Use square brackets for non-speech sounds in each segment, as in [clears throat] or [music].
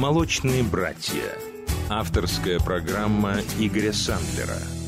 «Молочные братья». Авторская программа Игоря Сандлера –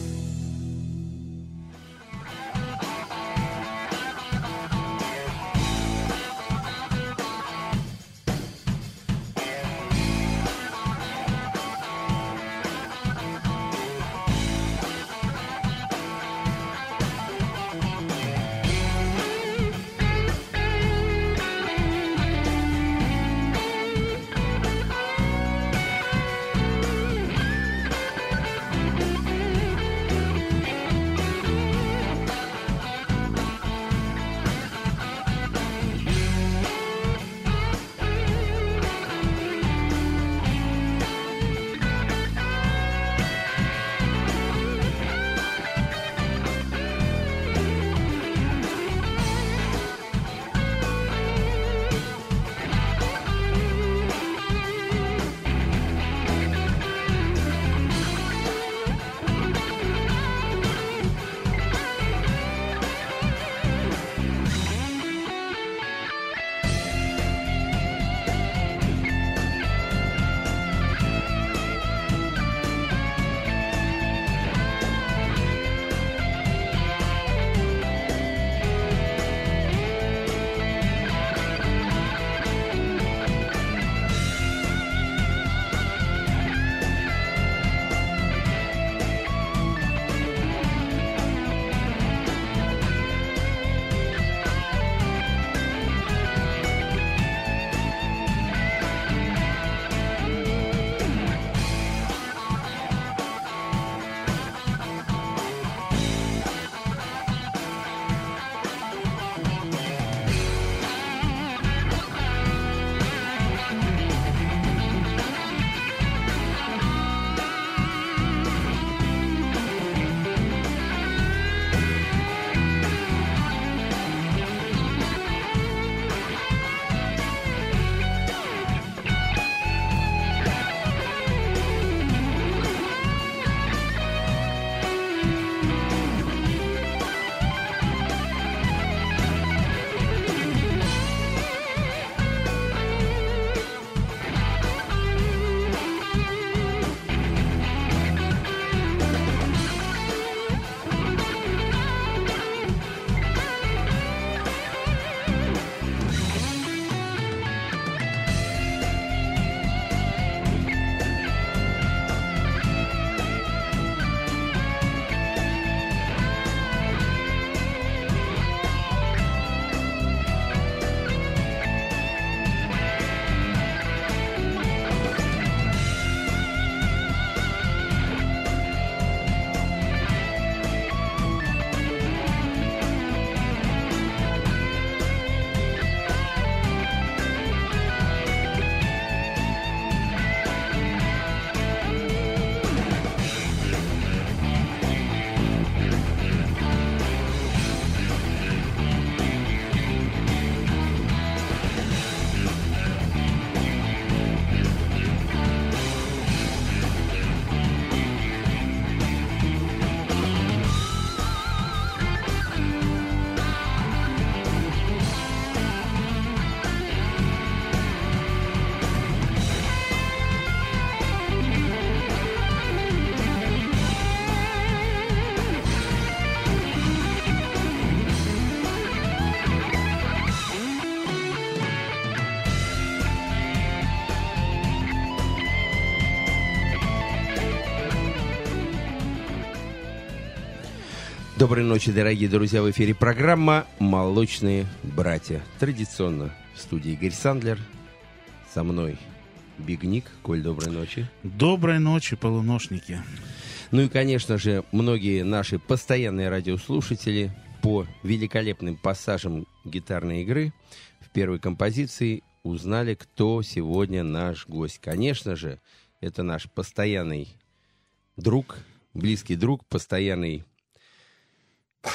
Доброй ночи, дорогие друзья. В эфире программа «Молочные братья». Традиционно в студии Игорь Сандлер. Со мной Бигник. Коль, доброй ночи. Доброй ночи, полуношники. Ну и, конечно же, многие наши постоянные радиослушатели по великолепным пассажам гитарной игры в первой композиции узнали, кто сегодня наш гость. Конечно же, это наш постоянный друг, близкий друг, постоянный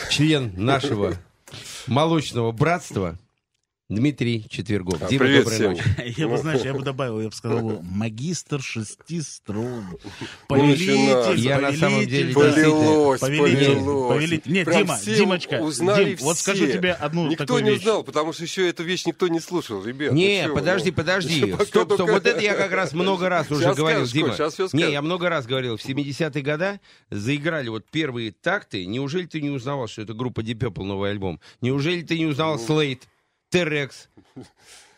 член нашего молочного братства Дмитрий Четвергов. А, Дима, привет доброй всем. ночи. Я бы, знаешь, я бы добавил, я бы сказал, магистр шести струн. Ну. Повелитель, Я на самом деле. Полилось, Повелитель, повелитель. Нет, Дима, Димочка, Дим, вот скажу тебе одну Никто такую не вещь. узнал, потому что еще эту вещь никто не слушал, ребят. Не, ну подожди, ну. подожди. Стоп, стоп. Вот это я как раз много раз [laughs] уже говорил, Дима. Не, я много раз говорил. В 70-е годы заиграли вот первые такты. Неужели ты не узнавал, что это группа Deep Purple, новый альбом? Неужели ты не узнавал Slate, [laughs]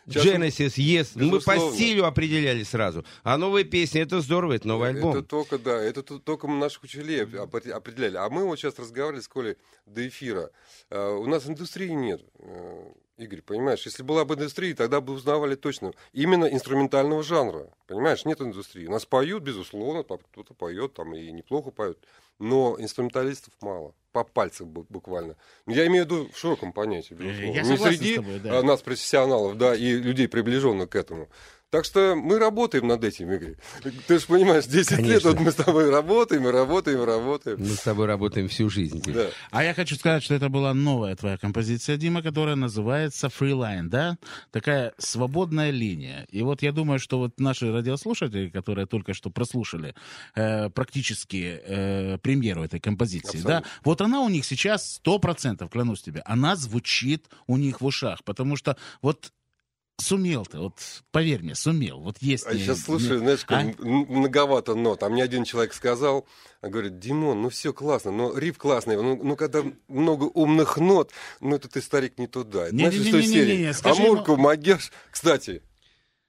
Сейчас- Genesis, Yes? Ну, Мы по стилю определяли сразу. А новые песни, это здорово, это новый альбом. Это только, да, это только наших учителей опре- определяли. А мы вот сейчас разговаривали с Колей до эфира. Э, У нас индустрии нет, э, Игорь, понимаешь? Если была бы индустрия, тогда бы узнавали точно. Именно инструментального жанра, понимаешь? Нет индустрии. У нас поют, безусловно, кто-то поет, там и неплохо поют. Но инструменталистов мало. По пальцам бу- буквально. Я имею в виду в широком понятии, безусловно. я Не среди тобой, да. э, нас, профессионалов, да, и людей, приближенных к этому. Так что мы работаем над этим, Игорь. Ты же понимаешь, 10 лет Конечно. вот мы с тобой работаем, и работаем, и работаем. Мы с тобой работаем всю жизнь. Да. А я хочу сказать, что это была новая твоя композиция, Дима, которая называется Freeline, да? Такая свободная линия. И вот я думаю, что вот наши радиослушатели, которые только что прослушали э, практически э, премьеру этой композиции, да, Абсолютно. вот она у них сейчас сто процентов, клянусь тебе, она звучит у них в ушах, потому что вот сумел ты, вот поверь мне, сумел. Вот есть. А мне- сейчас слушаю, знаешь, А? многовато нот. А мне один человек сказал, а говорит, Димон, ну все классно, но риф классный, ну, ну когда много умных нот, ну это ты, старик, не туда. Это Знаешь, из той Не-не-не-не-не, серии. скажи ему- Амурку, Магеш. Кстати,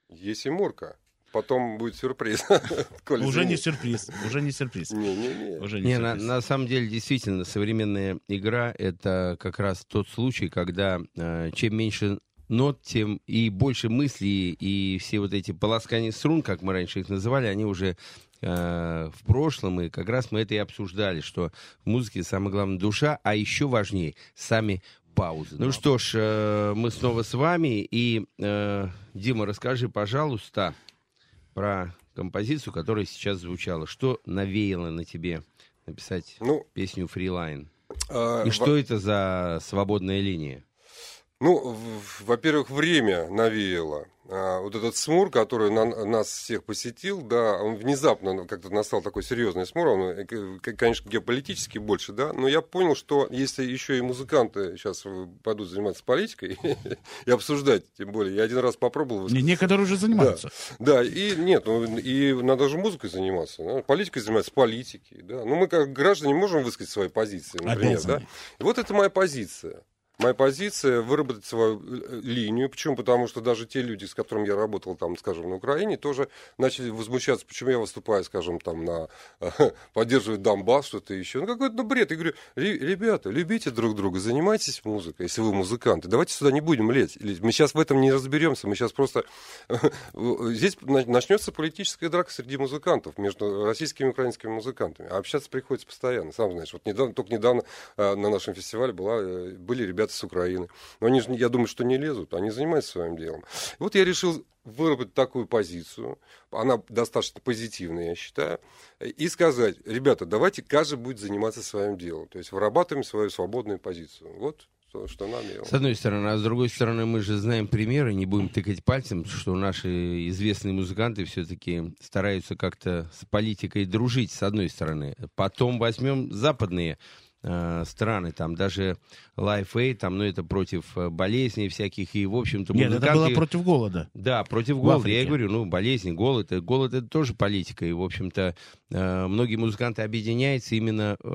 есть и Мурка. Потом будет сюрприз. [laughs] Коль, Уже не сюрприз, уже не сюрприз. Не-не-не. Уже не Не, на, на самом деле, действительно, современная игра — это как раз тот случай, когда э, чем меньше нот, тем и больше мыслей, и все вот эти полоскания струн, как мы раньше их называли, они уже э, в прошлом, и как раз мы это и обсуждали, что в музыке самое главное душа, а еще важнее сами паузы. Ну что ж, э, мы снова с вами, и, э, Дима, расскажи, пожалуйста, про композицию, которая сейчас звучала. Что навеяло на тебе написать Ну, песню «Фрилайн»? а, И что это за свободная линия? Ну, во-первых, время навеяло. А, Вот этот смур, который на- нас всех посетил, да, он внезапно как-то настал такой серьезный смур, он, э, конечно, геополитически больше, да, но я понял, что если еще и музыканты сейчас пойдут заниматься политикой [laughs] и обсуждать, тем более, я один раз попробовал. Некоторые уже занимаются. Да, и нет, ну, и надо же музыкой заниматься, да, политикой заниматься, политикой, да. Ну, мы как граждане можем высказать свои позиции, например, Обязаны. да. И вот это моя позиция. Моя позиция выработать свою э, линию. Почему? Потому что даже те люди, с которыми я работал, там, скажем, на Украине, тоже начали возмущаться, почему я выступаю, скажем, там, на [laughs] поддерживаю Донбасс, что-то еще. Ну, какой-то ну, бред. Я говорю, «Ре- ребята, любите друг друга, занимайтесь музыкой, если вы музыканты. Давайте сюда не будем лезть. Мы сейчас в этом не разберемся. Мы сейчас просто... [laughs] Здесь на- начнется политическая драка среди музыкантов, между российскими и украинскими музыкантами. А общаться приходится постоянно. Сам знаешь, вот недавно, только недавно э, на нашем фестивале была, э, были ребята с Украины. Но они же, я думаю, что не лезут, они занимаются своим делом. И вот я решил выработать такую позицию, она достаточно позитивная, я считаю, и сказать, ребята, давайте каждый будет заниматься своим делом, то есть вырабатываем свою свободную позицию. Вот то, что нам. С одной стороны, а с другой стороны, мы же знаем примеры, не будем тыкать пальцем, что наши известные музыканты все-таки стараются как-то с политикой дружить, с одной стороны. Потом возьмем западные э, страны, там даже Life Aid, там, ну, это против э, болезней всяких, и, в общем-то, Нет, это музыканты... было против голода. Да, против голода. Я Африке. говорю, ну, болезни, голод. э, Голод это тоже политика. И, в общем-то, э, многие музыканты объединяются именно э,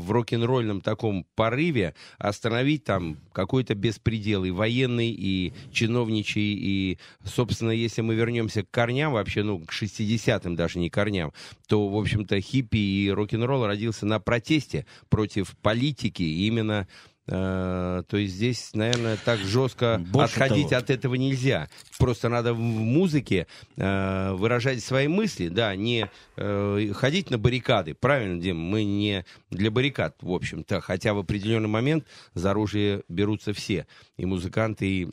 в рок-н-ролльном таком порыве остановить там какой-то беспредел и военный, и чиновничий, и, собственно, если мы вернемся к корням, вообще, ну, к 60-м даже не корням, то, в общем-то, хиппи и рок-н-ролл родился на протесте против политики. И именно э, то есть здесь, наверное, так жестко Больше отходить того. от этого нельзя. Просто надо в музыке э, выражать свои мысли, да, не э, ходить на баррикады. Правильно, Дим, мы не для баррикад, в общем-то, хотя в определенный момент за оружие берутся все, и музыканты, и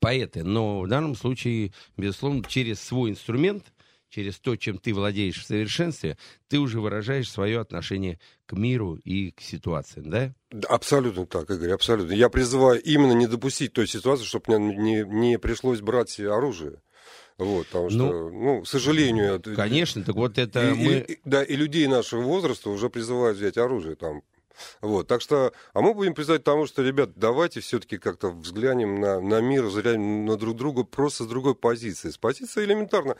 поэты. Но в данном случае, безусловно, через свой инструмент, через то, чем ты владеешь в совершенстве, ты уже выражаешь свое отношение к миру и к ситуациям, да? Абсолютно так, Игорь, абсолютно. Я призываю именно не допустить той ситуации, чтобы мне не, не пришлось брать оружие. Вот, потому что, ну, ну к сожалению... Конечно, так вот это и, мы... И, да, и людей нашего возраста уже призывают взять оружие там. Вот, так что, а мы будем призывать тому, что, ребят, давайте все-таки как-то взглянем на, на мир, взглянем на друг друга просто с другой позиции. С позиции элементарно.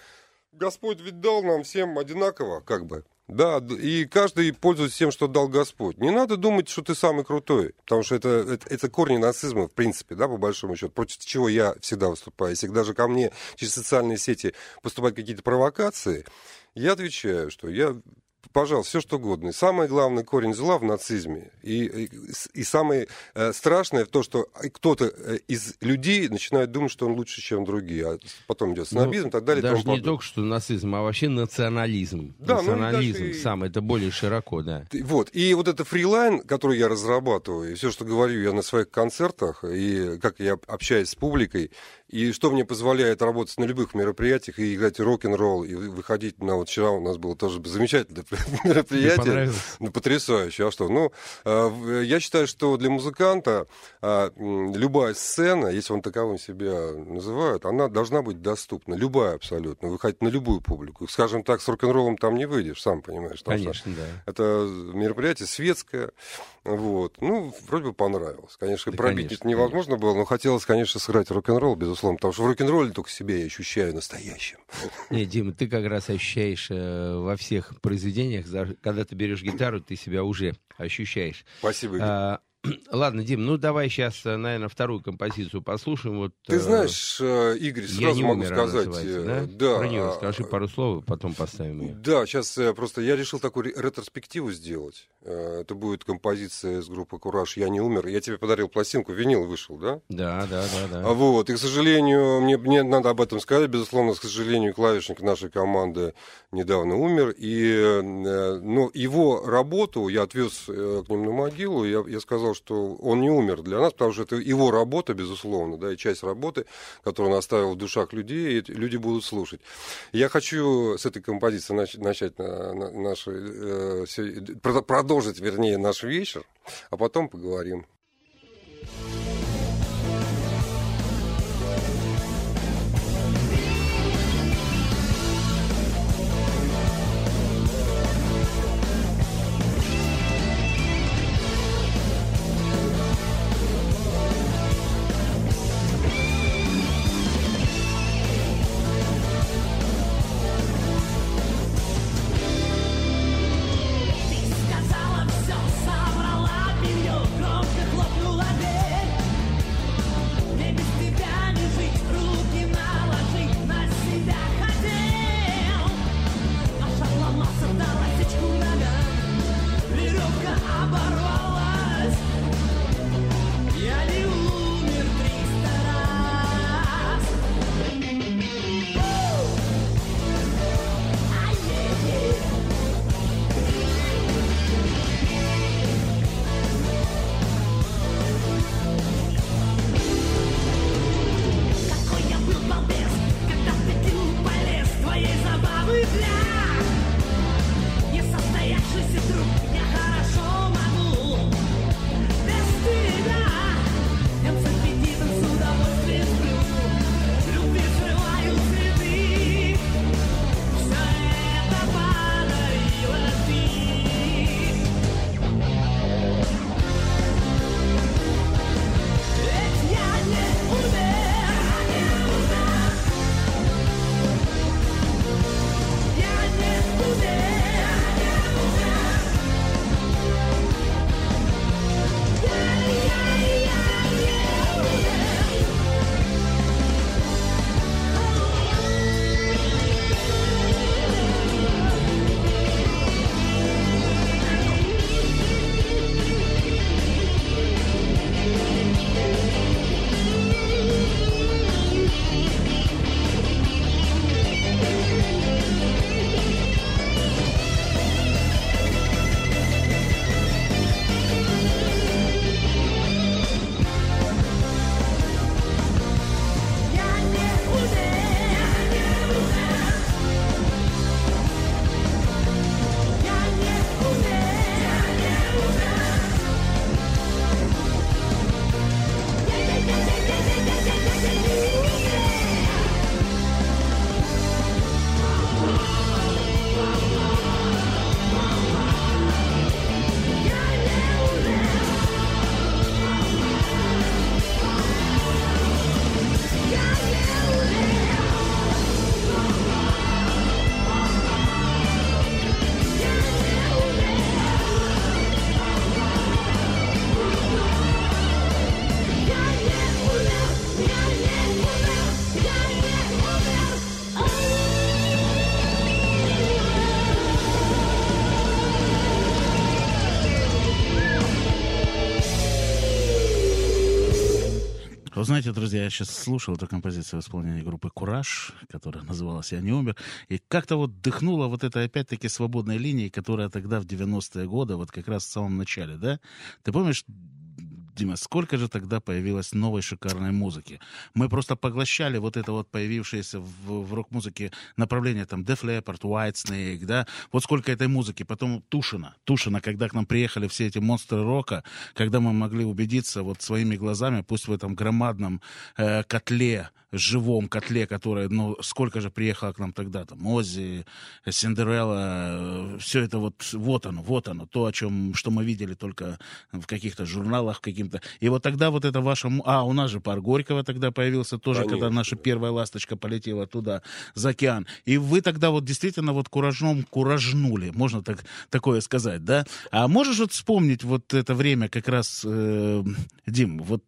Господь ведь дал нам всем одинаково, как бы. Да, и каждый пользуется тем, что дал Господь. Не надо думать, что ты самый крутой, потому что это, это, это корни нацизма, в принципе, да, по большому счету, против чего я всегда выступаю. Если даже ко мне через социальные сети поступают какие-то провокации, я отвечаю, что я пожалуйста, все что угодно. И самый главный корень зла в нацизме. И, и, и самое э, страшное в том, что кто-то э, из людей начинает думать, что он лучше, чем другие. А потом идет ну, снобизм ну, и так далее. Даже не только что нацизм, а вообще национализм. Да, ну, Национализм ну, сам, это более широко, да. Вот. И вот это фрилайн, который я разрабатываю, и все, что говорю я на своих концертах, и как я общаюсь с публикой, и что мне позволяет работать на любых мероприятиях и играть рок-н-ролл, и выходить на... Вот вчера у нас было тоже замечательное [laughs] мероприятие. Ну, потрясающе. А что? Ну, э, я считаю, что для музыканта а, любая сцена, если он таковым себя называет, она должна быть доступна. Любая абсолютно. Выходить на любую публику. Скажем так, с рок-н-роллом там не выйдешь, сам понимаешь. Конечно, да. Это мероприятие светское. Вот. Ну, вроде бы понравилось. Конечно, да, пробить конечно, это невозможно конечно. было, но хотелось, конечно, сыграть рок-н-ролл, безусловно, потому что в рок-н-ролле только себя я ощущаю настоящим. Не, Дима, ты как раз ощущаешь э, во всех произведениях, когда ты берешь гитару, ты себя уже ощущаешь. Спасибо. А, [clears throat] Ладно, Дим, ну давай сейчас, э, наверное, вторую композицию послушаем. Вот, Ты э, знаешь, э, Игорь, сразу я не могу сказать. Да? да. Про нее расскажи пару слов, потом поставим ее. Да, сейчас просто я решил такую ретроспективу сделать. Это будет композиция с группы Кураж «Я не умер». Я тебе подарил пластинку, винил вышел, да? Да, да, да. да. А вот, и, к сожалению, мне, мне надо об этом сказать, безусловно, к сожалению, клавишник нашей команды недавно умер, и ну, его работу я отвез к ним на могилу, я, я сказал, что он не умер для нас, потому что это его работа, безусловно, да, и часть работы, которую он оставил в душах людей, и люди будут слушать. Я хочу с этой композиции начать, начать на, на, наши, э, продолжить, вернее, наш вечер, а потом поговорим. Вы знаете, друзья, я сейчас слушал эту композицию в исполнении группы «Кураж», которая называлась «Я не умер», и как-то вот дыхнула вот этой опять-таки свободной линией, которая тогда в 90-е годы, вот как раз в самом начале, да? Ты помнишь, Дима, сколько же тогда появилось новой шикарной музыки? Мы просто поглощали вот это вот появившееся в, в рок-музыке направление, там, Def Leppard, White Snake, да? Вот сколько этой музыки. Потом Тушина. Тушина, когда к нам приехали все эти монстры рока, когда мы могли убедиться вот своими глазами, пусть в этом громадном э, котле, живом котле, которое, ну, сколько же приехало к нам тогда, там, Оззи, Синдерелла, э, все это вот, вот оно, вот оно, то, о чем, что мы видели только в каких-то журналах, каким-то. И вот тогда вот это ваше... А, у нас же пар Горького тогда появился тоже, Конечно. когда наша первая ласточка полетела туда, за океан. И вы тогда вот действительно вот куражом куражнули, можно так, такое сказать, да? А можешь вот вспомнить вот это время как раз, э, Дим, вот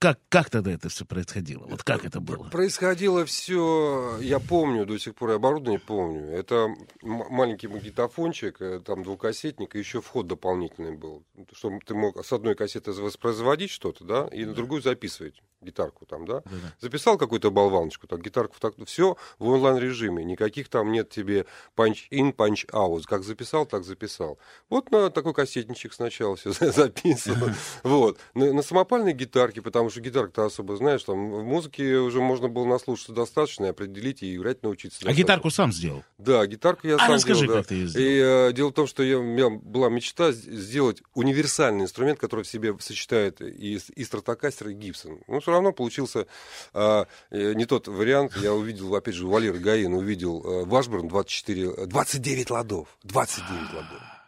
как, как тогда это все происходило? Вот как это было? Происходило все, я помню, до сих пор оборудование помню. Это маленький магнитофончик, э, там двухкассетник, и еще вход дополнительный был. Чтобы ты мог с одной кассеты воспроизводить что-то, да, и на другую записывать гитарку там, да. да, да. Записал какую-то болваночку, так, гитарку, так, все в онлайн-режиме. Никаких там нет тебе punch-in, punch-out. Как записал, так записал. Вот на такой кассетничек сначала все [laughs] записывал. [laughs] Вот. На самопальной гитарке, потому потому что гитарка-то особо, знаешь, там в музыке уже можно было наслушаться достаточно, и определить и играть научиться. А гитарку сам сделал? Да, гитарку я а сам расскажи, делал. как да. ты ее сделал. И э, дело в том, что я, у меня была мечта сделать универсальный инструмент, который в себе сочетает и, и стратокастер, и гибсон. Ну, все равно получился э, не тот вариант. Я увидел, опять же, у Валеры Гаина увидел э, Вашборн 24, 29 ладов. 29 ладов.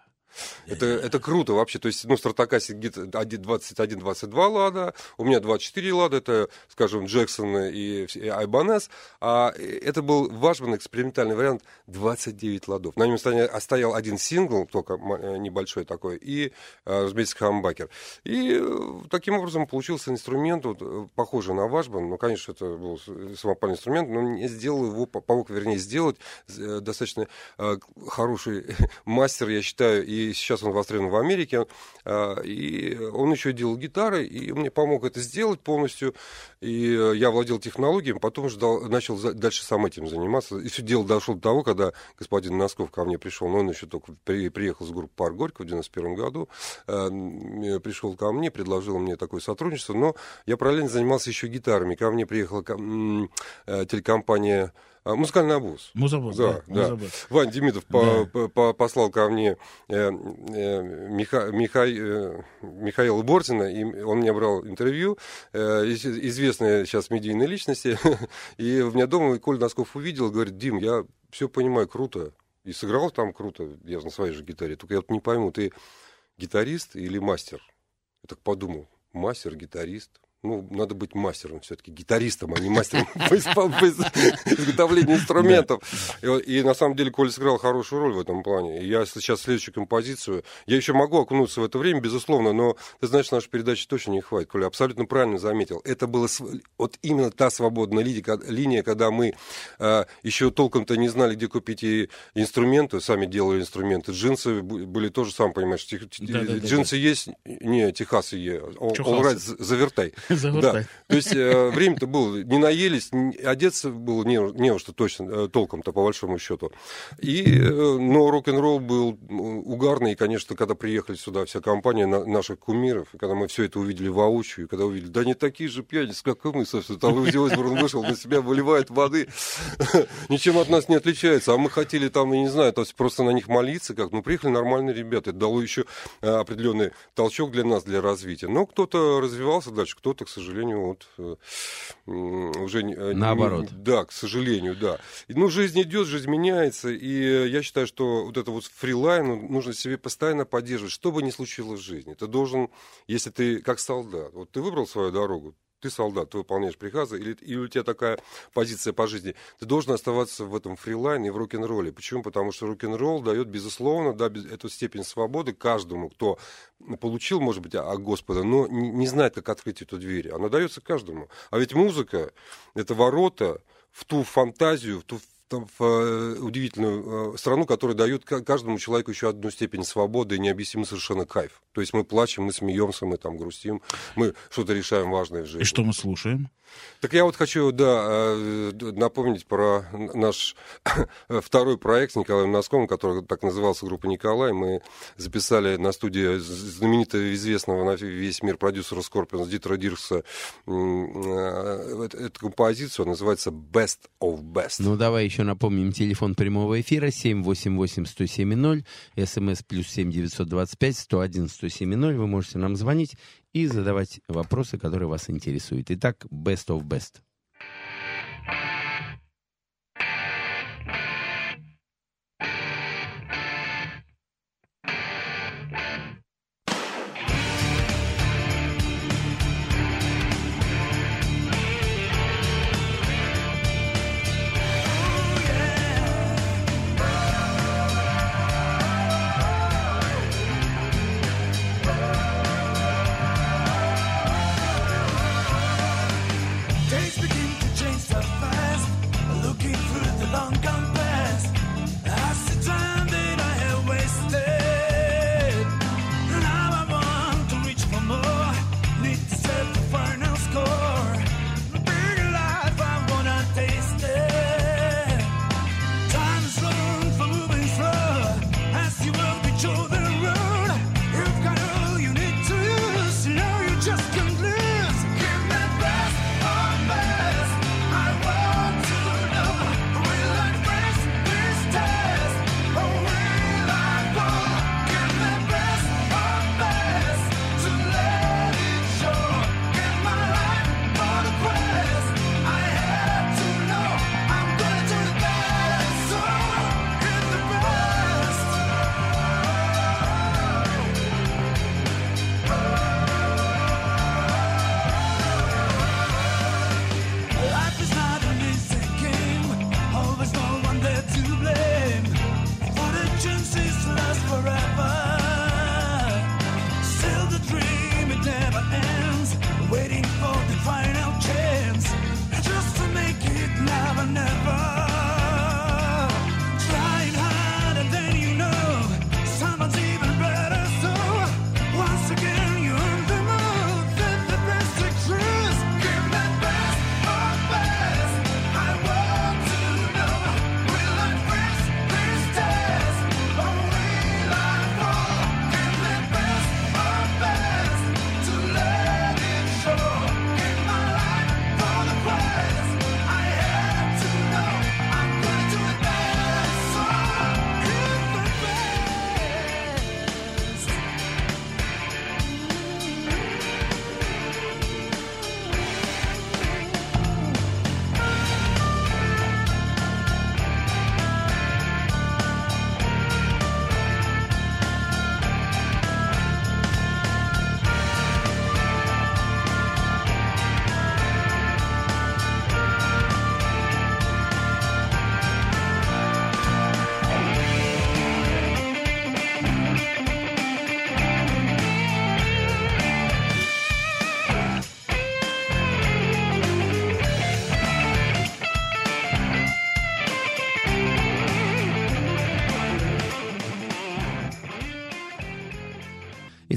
Это, это круто вообще. То есть, ну, Стратокассик где-то 21-22 лада, у меня 24 лада, это, скажем, Джексон и, и Айбанес. А это был Вашман экспериментальный вариант 29 ладов. На нем стоял один сингл, только э, небольшой такой, и, э, разумеется, хамбакер. И э, таким образом получился инструмент, вот, похожий на Вашбан. Ну, конечно, это был самопальный инструмент, но не сделал его, помог, вернее, сделать достаточно хороший [laughs] мастер, я считаю, и сейчас он востребован в Америке. А, и он еще делал гитары, и мне помог это сделать полностью. И э, я владел технологиями, потом ждал, начал дальше сам этим заниматься. И все дело дошло до того, когда господин Носков ко мне пришел, но он еще только при, приехал с группы «Пар Горько» в 91 году, э, пришел ко мне, предложил мне такое сотрудничество, но я параллельно занимался еще гитарами. Ко мне приехала э, телекомпания а, музыкальный обоз. Музобоз, да. да, да. Вань Демидов да. по, по, послал ко мне э, э, Миха, Миха, э, Михаила Бортина, и он мне брал интервью, э, известные сейчас медийные личности, [laughs] и у меня дома Коль Носков увидел, говорит, Дим, я все понимаю, круто, и сыграл там круто, я на своей же гитаре, только я вот не пойму, ты гитарист или мастер? Я так подумал, мастер, гитарист, ну, надо быть мастером все-таки, гитаристом, а не мастером [laughs] по изготовлению инструментов. И на самом деле Коля сыграл хорошую роль в этом плане. Я сейчас следующую композицию, я еще могу окунуться в это время, безусловно, но, ты знаешь, нашей передачи точно не хватит. Коля абсолютно правильно заметил. Это была вот именно та свободная линия, когда мы а, еще толком-то не знали, где купить инструменты, сами делали инструменты. Джинсы были тоже, сам понимаешь, джинсы есть, не, Техасы есть. All завертай. [laughs] Да. То есть э, время-то было, не наелись, одеться было не, не во что точно, э, толком-то, по большому счету. И, э, но рок-н-ролл был угарный, и, конечно, когда приехали сюда вся компания на, наших кумиров, и когда мы все это увидели воочию, и когда увидели, да не такие же пьяницы, как и мы, собственно, там Руди Осборн вышел, на себя выливает воды, [laughs] ничем от нас не отличается, а мы хотели там, я не знаю, то есть просто на них молиться, как, ну, приехали нормальные ребята, это дало еще определенный толчок для нас, для развития. Но кто-то развивался дальше, кто-то к сожалению, вот, э, уже... Э, Наоборот. Да, к сожалению, да. Ну, жизнь идет, жизнь меняется, и я считаю, что вот это вот фрилайн нужно себе постоянно поддерживать, что бы ни случилось в жизни. Ты должен, если ты как солдат, вот ты выбрал свою дорогу, ты солдат, ты выполняешь приказы, или, или у тебя такая позиция по жизни, ты должен оставаться в этом фрилайне и в рок-н-ролле. Почему? Потому что рок-н-ролл дает, безусловно, да, эту степень свободы каждому, кто получил, может быть, от Господа, но не, не знает, как открыть эту дверь. Она дается каждому. А ведь музыка — это ворота в ту фантазию, в ту в э, удивительную э, страну, которая дает каждому человеку еще одну степень свободы и необъяснимый совершенно кайф. То есть мы плачем, мы смеемся, мы там грустим, мы что-то решаем важное в жизни. И что мы слушаем? Так я вот хочу, да, э, напомнить про наш [coughs] второй проект с Николаем Носковым, который так назывался группа Николай. Мы записали на студии знаменитого, известного на весь мир продюсера Scorpions Дитера Диркса эту композицию, называется Best of Best. Ну, давай еще напомним телефон прямого эфира 788-107-0, смс плюс 7 925 101 107 Вы можете нам звонить и задавать вопросы, которые вас интересуют. Итак, best of best.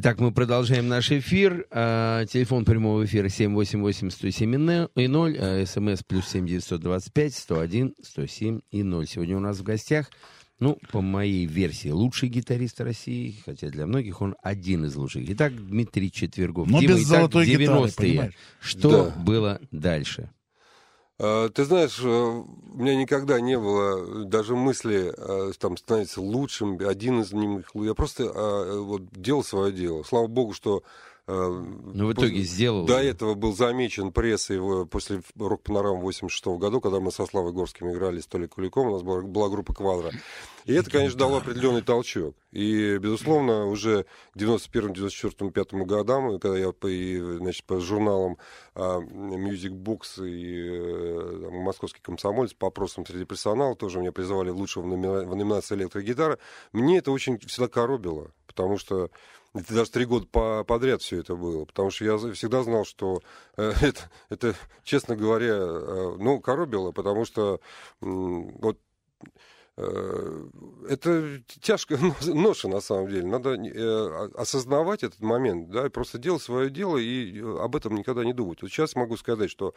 Итак, мы продолжаем наш эфир. А, телефон прямого эфира 788-107 а, СМС плюс 7 925 101 107 и 0. Сегодня у нас в гостях, ну, по моей версии, лучший гитарист России, хотя для многих он один из лучших. Итак, Дмитрий Четвергов. Но Дима, без итак, золотой 90-е. гитары, Что Да. было дальше? Э, Ты знаешь, э, у меня никогда не было даже мысли э, там становиться лучшим, один из них. Я просто э, вот делал свое дело. Слава богу, что э, Ну, в итоге сделал. До этого был замечен прессой после рок-панорам 86 году, когда мы со Славой Горским играли с Толей Куликом, у нас была, была группа «Квадро». И это, конечно, дало определенный толчок. И, безусловно, уже к 91 94 5 годам, когда я по, и, значит, по журналам а, Music Books и там, Московский комсомолец по опросам среди персонала тоже меня призывали лучшего в номина- в номинации электрогитара, мне это очень всегда коробило, потому что Это даже три года по подряд все это было, потому что я всегда знал, что э, [laughs] это, это, честно говоря, э, ну, коробило, потому что вот Э, это тяжкая [laughs] ноша, на самом деле. Надо э, осознавать этот момент, да, и просто делать свое дело и об этом никогда не думать. Вот сейчас могу сказать, что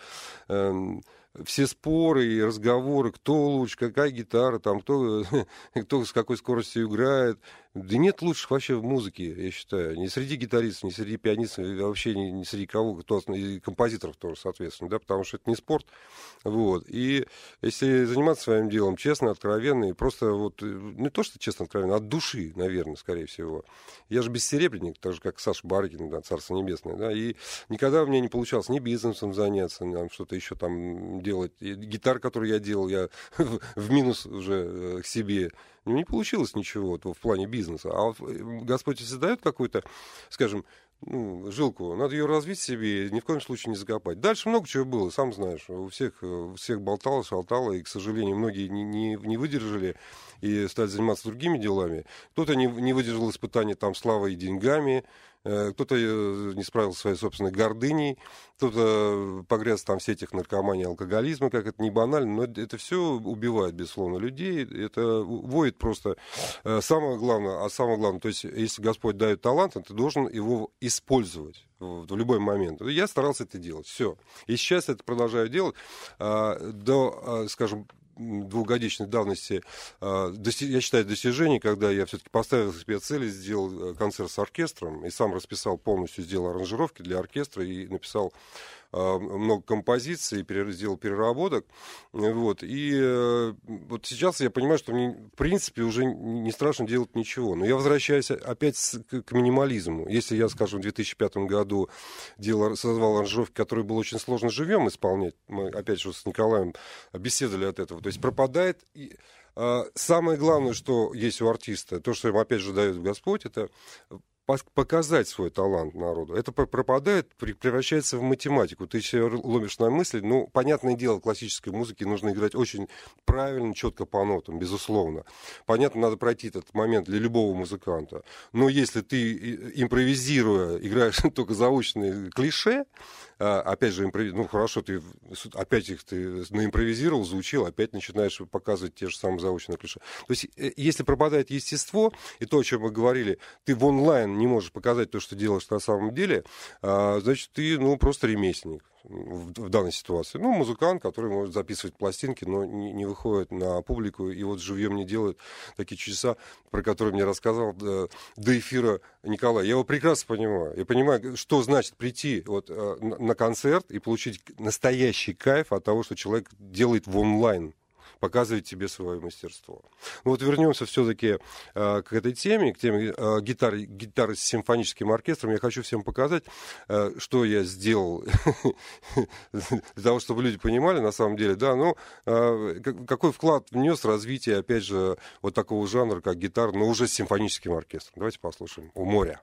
эм, все споры и разговоры, кто лучше, какая гитара, там, кто, [laughs] кто с какой скоростью играет. Да нет лучших вообще в музыке, я считаю. Не среди гитаристов, не среди пианистов, вообще не, не среди кого, кто, и композиторов тоже, соответственно, да, потому что это не спорт. Вот. И если заниматься своим делом честно, откровенно, и просто вот, не то, что честно, откровенно, от души, наверное, скорее всего. Я же бессеребренник, так же, как Саша Барыкин, да, Царство Небесное, да, и никогда у меня не получалось ни бизнесом заняться, ни что-то еще там делать. И гитар, который я делал, я [laughs] в минус уже э, к себе. Не получилось ничего в плане бизнеса. А э, Господь если дает какой-то, скажем, ну, жилку, надо ее развить себе, ни в коем случае не закопать. Дальше много чего было, сам знаешь. У всех, э, у всех болтало, шалтало, и, к сожалению, многие не, не, не выдержали и стали заниматься другими делами. Кто-то не, не выдержал испытания там славой и деньгами, кто-то э, не справился своей собственной гордыней, кто-то погряз там в сетях наркомании, алкоголизма, как это не банально, но это все убивает, безусловно, людей, это воет просто э, самое главное, а самое главное, то есть если Господь дает талант, ты должен его использовать в любой момент. Я старался это делать, все. И сейчас это продолжаю делать а, до, а, скажем, двухгодичной давности, а, я считаю, достижений, когда я все-таки поставил себе цель, сделал э, концерт с оркестром и сам расписал полностью, сделал аранжировки для оркестра и написал много композиций, сделал переработок. Вот. И э, вот сейчас я понимаю, что мне, в принципе, уже не страшно делать ничего. Но я возвращаюсь опять к минимализму. Если я, скажем, в 2005 году делал, создавал аранжировки, которые было очень сложно живем исполнять, мы, опять же, с Николаем беседовали от этого, то есть пропадает... А, самое главное, что есть у артиста, то, что ему опять же дает Господь, это показать свой талант народу. Это пропадает, превращается в математику. Ты себе ломишь на мысли. Ну, понятное дело, классической музыке нужно играть очень правильно, четко по нотам, безусловно. Понятно, надо пройти этот момент для любого музыканта. Но если ты, импровизируя, играешь [laughs] только заученные клише, опять же, импрови... ну хорошо, ты опять их ты наимпровизировал, заучил, опять начинаешь показывать те же самые заученные клише. То есть, э, если пропадает естество, и то, о чем мы говорили, ты в онлайн не можешь показать то, что делаешь на самом деле, а, значит, ты, ну, просто ремесленник в, в данной ситуации. Ну, музыкант, который может записывать пластинки, но не, не выходит на публику, и вот живьем не делает такие чудеса, про которые мне рассказал до, до эфира Николай. Я его прекрасно понимаю. Я понимаю, что значит прийти вот, э, на концерт и получить настоящий кайф от того, что человек делает в онлайн показывает тебе свое мастерство. Ну вот вернемся все-таки э, к этой теме, к теме э, гитары, гитары с симфоническим оркестром. Я хочу всем показать, э, что я сделал [laughs] для того, чтобы люди понимали, на самом деле, да, ну, э, какой вклад внес развитие, опять же, вот такого жанра, как гитара, но уже с симфоническим оркестром. Давайте послушаем «У моря».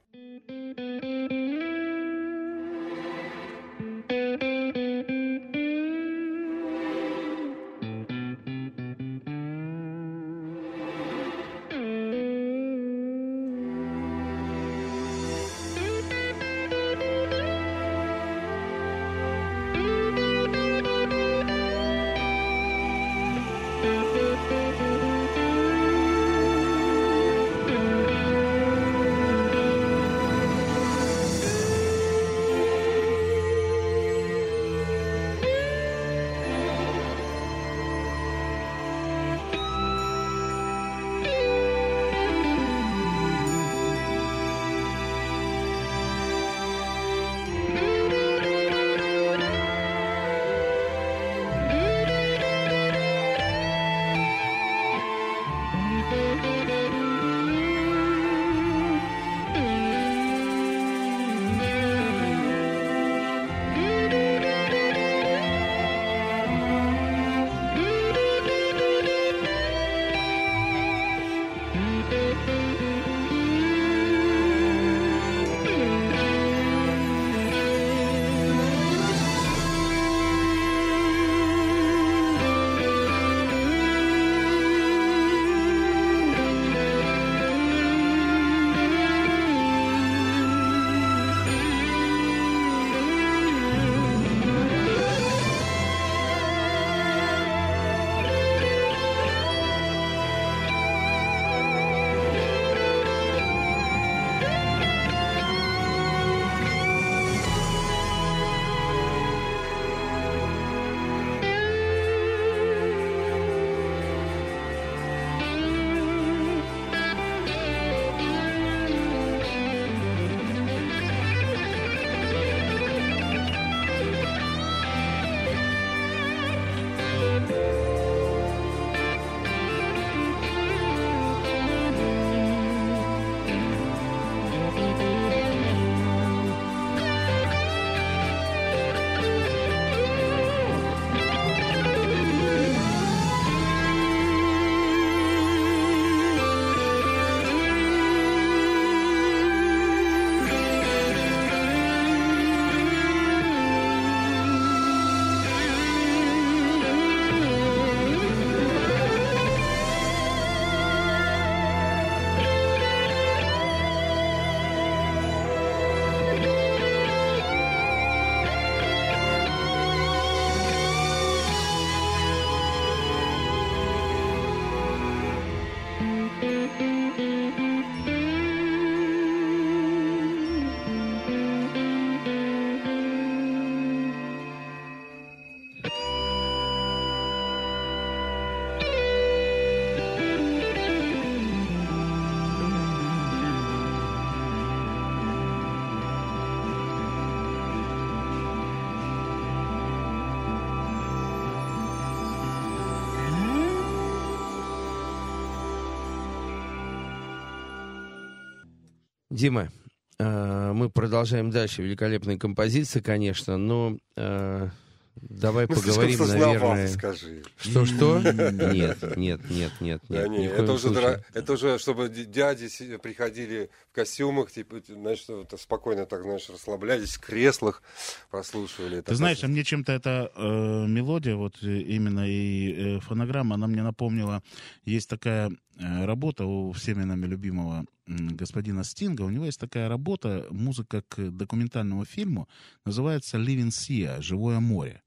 Дима, э, мы продолжаем дальше. Великолепная композиция, конечно, но э, Давай ну, поговорим, наверное. скажи. Что, что? [laughs] Нет, нет, нет, нет, да, нет. Это уже, дра... это уже, чтобы дяди приходили в костюмах, типа, знаешь, спокойно так, знаешь, расслаблялись в креслах, прослушивали. Ты знаешь, а мне чем-то эта э, мелодия, вот э, именно и э, фонограмма, она мне напомнила, есть такая работа у всеми нами любимого господина Стинга, у него есть такая работа, музыка к документальному фильму, называется «Living Sea», «Живое море».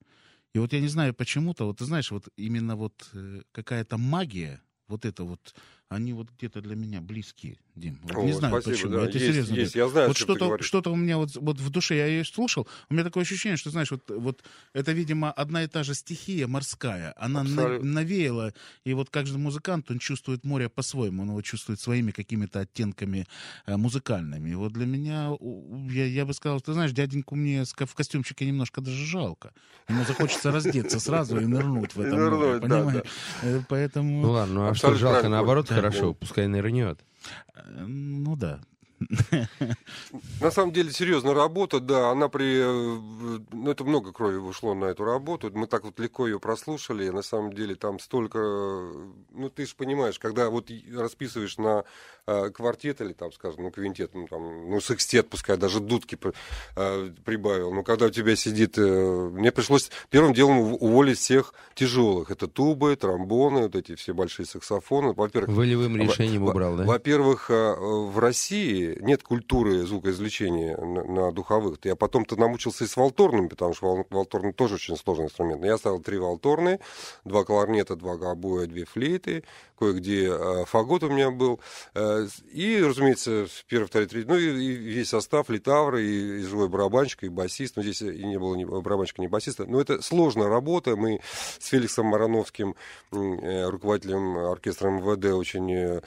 И вот я не знаю почему-то, вот ты знаешь, вот именно вот э, какая-то магия, вот это вот они вот где-то для меня близки, Дим. Вот О, не знаю спасибо, почему. Да. Это есть, серьезно. Есть, я знаю, вот что-то, что-то у меня вот, вот в душе, я ее слушал, у меня такое ощущение, что, знаешь, вот, вот это, видимо, одна и та же стихия морская. Она на, навеяла, и вот каждый музыкант, он чувствует море по-своему, он его чувствует своими какими-то оттенками э, музыкальными. И вот для меня, я, я бы сказал, ты знаешь, дяденьку мне в костюмчике немножко даже жалко. Ему захочется раздеться сразу и нырнуть в [laughs] это море, понимаешь? Э, поэтому... Ну ладно, ну а что жалко, наоборот, хорошо, пускай нырнет. Э, ну да. На самом деле, серьезная работа, да, она при... Э, ну, это много крови ушло на эту работу. Мы так вот легко ее прослушали. На самом деле, там столько... Ну, ты же понимаешь, когда вот расписываешь на э, квартет или, там, скажем, ну, квинтет, ну, там, ну, секстет, пускай даже дудки э, прибавил. Но когда у тебя сидит... Э, мне пришлось первым делом уволить всех тяжелых. Это тубы, тромбоны, вот эти все большие саксофоны. Во-первых... Волевым решением убрал, да? Во-первых, э, в России нет культуры звукоизвлечения на, на духовых. Я потом-то намучился и с валторными, потому что валторный тоже очень сложный инструмент. Я ставил три валторные, два кларнета, два гобоя, две флейты, кое-где э, фагот у меня был. Э, и, разумеется, первый, второй, третий, ну и, и весь состав, литавры, и, и живой барабанщик, и басист. Но здесь и не было ни барабанщика, ни басиста. Но это сложная работа. Мы с Феликсом Марановским, э, руководителем оркестра МВД, очень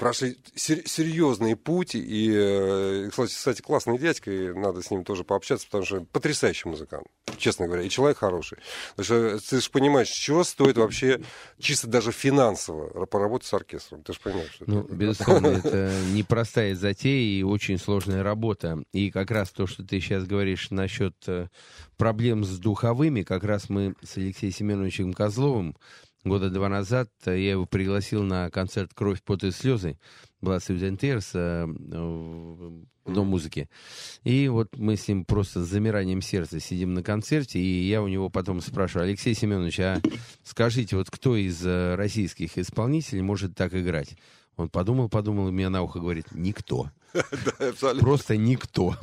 э, прошли серьезный путь. И, э, кстати, классный дядька, и надо с ним тоже пообщаться, потому что потрясающий музыкант, честно говоря, и человек хороший. Потому что ты же понимаешь, чего стоит вообще чисто даже финансово поработать с оркестром. Ты же понимаешь, что Ну, это, безусловно, [laughs] это непростая затея и очень сложная работа. И как раз то, что ты сейчас говоришь насчет э, проблем с духовыми, как раз мы с Алексеем Семеновичем Козловым года два назад я его пригласил на концерт «Кровь, пот и слезы». Была Сьюзен э, в Дом музыки. И вот мы с ним просто с замиранием сердца сидим на концерте, и я у него потом спрашиваю, Алексей Семенович, а скажите, вот кто из э, российских исполнителей может так играть? Он подумал, подумал, и мне на ухо говорит, никто. [laughs] Просто никто.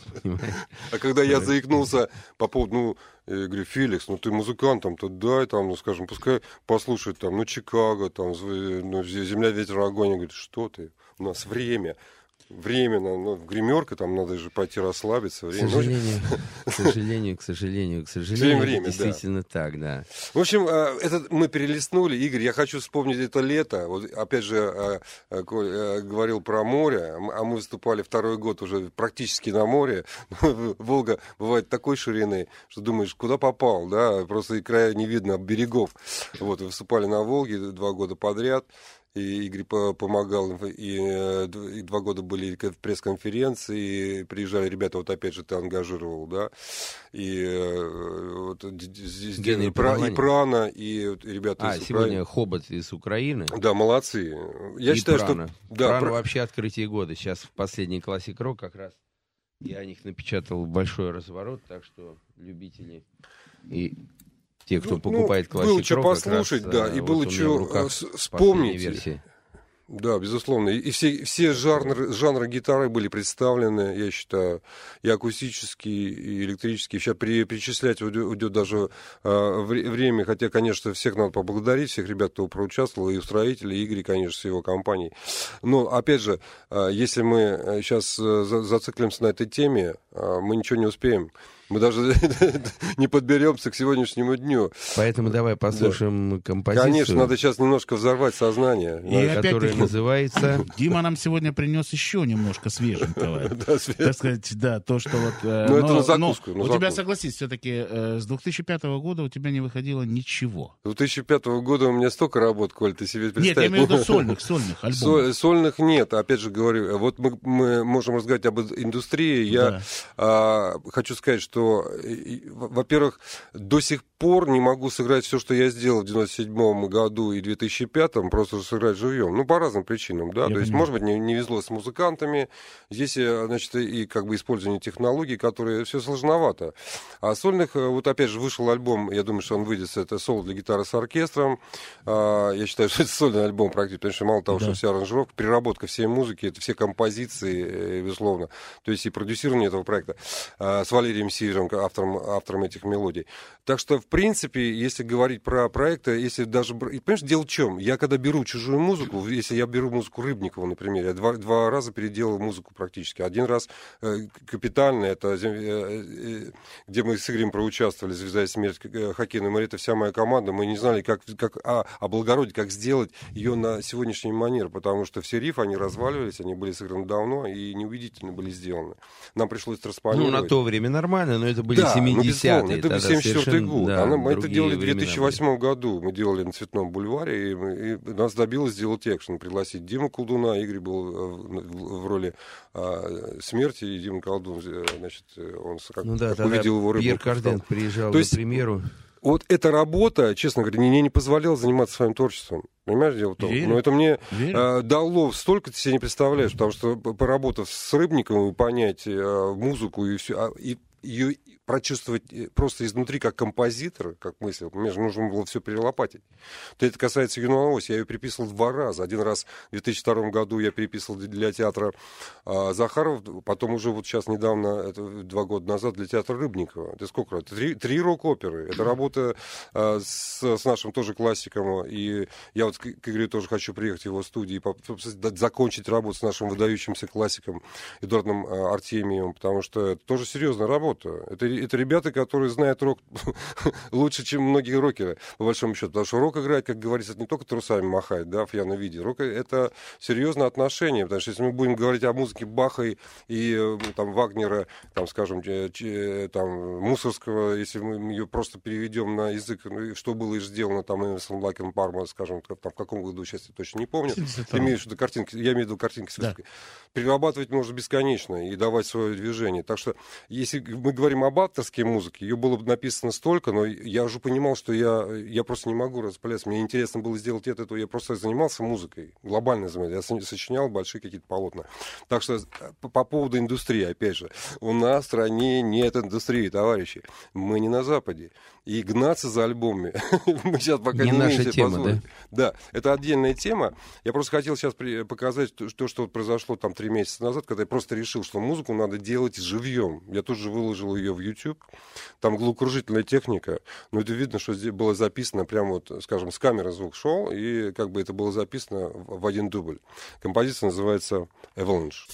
А когда я заикнулся по поводу, ну, я говорю, Феликс, ну ты музыкант, там, то дай, там, ну, скажем, пускай послушает, там, ну, Чикаго, там, ну, Земля, ветер, огонь. Я говорю, что ты, у нас время временно, ну, в гримерка там надо же пойти расслабиться. К сожалению, [laughs] к сожалению, к сожалению, к сожалению, время, действительно да. так, да. В общем, э, это мы перелистнули. Игорь, я хочу вспомнить это лето. Вот опять же, э, э, говорил про море, а мы выступали второй год уже практически на море. [laughs] Волга бывает такой ширины, что думаешь, куда попал, да, просто и края не видно берегов. Вот, выступали на Волге два года подряд и Игорь помогал, и, э, и два года были пресс-конференции, приезжали ребята, вот опять же ты ангажировал, да, и э, вот здесь Генри Пра, и Прана, и ребята А, сегодня Украины. Хобот из Украины. Да, молодцы. Я и считаю, Прана. что... Да, Прана про... вообще открытие года. Сейчас в последний классик рок как раз я о них напечатал большой разворот, так что любители и те, кто ну, покупает ну, Было что послушать, раз, да, и вот было что вспомнить. Да, безусловно. И все, все жанры, жанры гитары были представлены, я считаю, и акустические, и электрические. Сейчас при, перечислять уйдет, уйдет даже э, время, хотя, конечно, всех надо поблагодарить, всех ребят, кто проучаствовал, и устроителей, и Игорь, конечно, с его компанией. Но, опять же, э, если мы сейчас э, зациклимся на этой теме, э, мы ничего не успеем. Мы даже [laughs] не подберемся к сегодняшнему дню. Поэтому давай послушаем да. композицию. Конечно, надо сейчас немножко взорвать сознание. И которая называется... Дима нам сегодня принес еще немножко [laughs] свеженького. Так сказать, да, то, что вот... Э, ну, это на закуску. У тебя, согласись, все-таки э, с 2005 года у тебя не выходило ничего. С 2005 года у меня столько работ, Коль, ты себе представь. Нет, я имею в виду [laughs] сольных, сольных альбомов. Сольных нет, опять же говорю, вот мы можем разговаривать об индустрии. Я а, хочу сказать, что, во-первых, до сих пор не могу сыграть все, что я сделал в 97 году и 2005, просто сыграть живьем. Ну, по разным причинам, да. Я То понимаю. есть, может быть, не, не везло с музыкантами. Здесь, значит, и как бы использование технологий, которые все сложновато. А сольных, э, вот опять же, вышел альбом, я думаю, что он выйдет, это соло для гитары с оркестром. А, я считаю, [laughs] что это сольный альбом практически, потому что мало того, да. что вся аранжировка, переработка всей музыки, это все композиции, э, безусловно. То есть и продюсирование этого проекта а, с Валерием Сивером, автором, автором этих мелодий. Так что, в принципе, если говорить про проекты, если даже... И, понимаешь, дело в чем? Я когда беру чужую музыку, если я беру музыку Рыбникова, например, я два, два раза переделал музыку практически. Один раз э, капитально, это э, э, где мы с Игорем проучаствовали, «Звезда и смерть» э, хоккейной моря, это вся моя команда. Мы не знали, как, как а, облагородить, как сделать ее на сегодняшний манер, потому что все рифы, они разваливались, они были сыграны давно и неубедительно были сделаны. Нам пришлось транспонировать. Ну, на то время нормально, но это были да, 70-е. Ну, это 74 год. Да, Она, мы это делали в 2008 были. году. Мы делали на Цветном бульваре, и, и нас добилось сделать экшен. Пригласить Диму Колдуна. Игорь был э, в, в роли а, смерти, и Дима Колдун, э, значит, он как, ну, да, как увидел его Пьер Карден приезжал, то есть, примеру вот эта работа, честно говоря, мне не позволяла заниматься своим творчеством. Понимаешь, дело в том? Но это мне э, дало столько, ты себе не представляешь, потому что поработав с Рыбниковым, понять э, музыку и все, а, и ее прочувствовать э, просто изнутри как композитор, как мысль, мне же нужно было все перелопатить. То это касается юного ось. Я ее переписывал два раза. Один раз в 2002 году я переписывал для театра а, Захаров, потом уже вот сейчас недавно, это два года назад, для театра Рыбникова. Это сколько? Это три, три рок-оперы. Это [clears throat] работа а, с, с нашим тоже классиком. И я вот к, Игорю тоже хочу приехать в его студии, закончить работу с нашим выдающимся классиком Эдуардом а, Артемиевым, потому что это тоже серьезная работа. Это это ребята, которые знают рок [laughs] лучше, чем многие рокеры, по большому счету. Потому что рок играть, как говорится, это не только трусами махать, да, в пьяном виде. Рок — это серьезное отношение, потому что если мы будем говорить о музыке Баха и, и э, там, Вагнера, там, скажем, там, Мусорского, если мы ее просто переведем на язык, ну, что было и сделано там Эмерсон Лакен Парма, скажем, там, в каком году, сейчас я точно не помню. Ты имеешь в виду картинки, я имею в виду картинки с да. Перерабатывать можно бесконечно и давать свое движение. Так что, если мы говорим об авторской музыки, ее было бы написано столько, но я уже понимал, что я, я просто не могу распыляться. Мне интересно было сделать это, то я просто занимался музыкой, глобально занимался. Я сочинял большие какие-то полотна. Так что по, по поводу индустрии, опять же, у нас в стране нет индустрии, товарищи. Мы не на Западе. И гнаться за альбомами [laughs] мы сейчас пока не, не наша тема, позволить. да? Да, это отдельная тема. Я просто хотел сейчас показать то, что произошло там три месяца назад, когда я просто решил, что музыку надо делать живьем. Я тут же выложил ее в YouTube YouTube. Там головокружительная техника, но это видно, что здесь было записано прямо вот, скажем, с камеры звук шел, и как бы это было записано в один дубль. Композиция называется «Avalanche».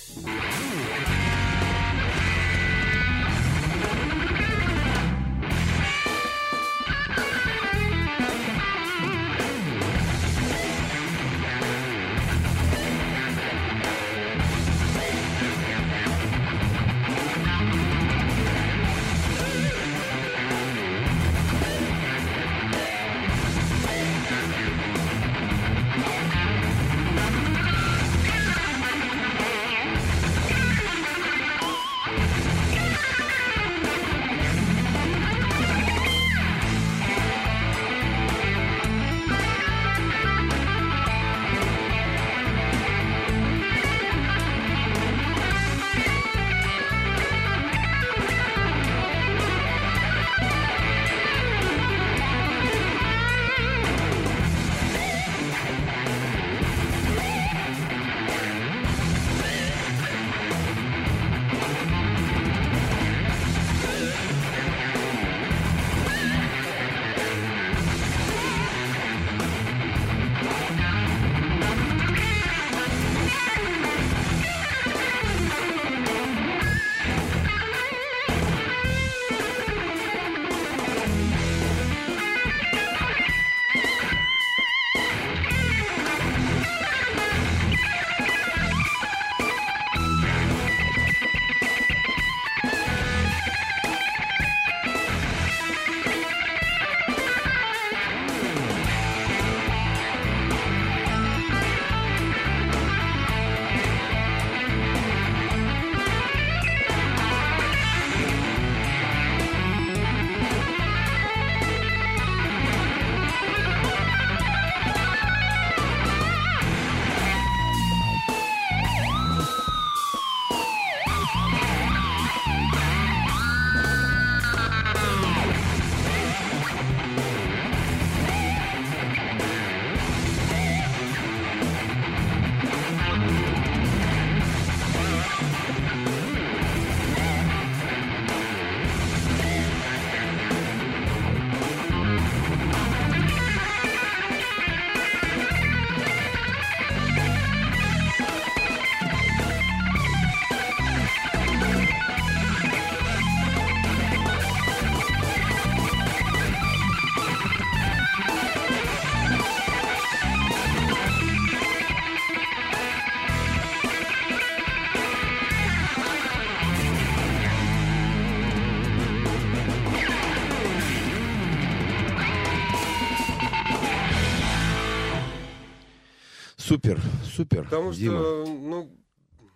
Потому Дима. что, ну,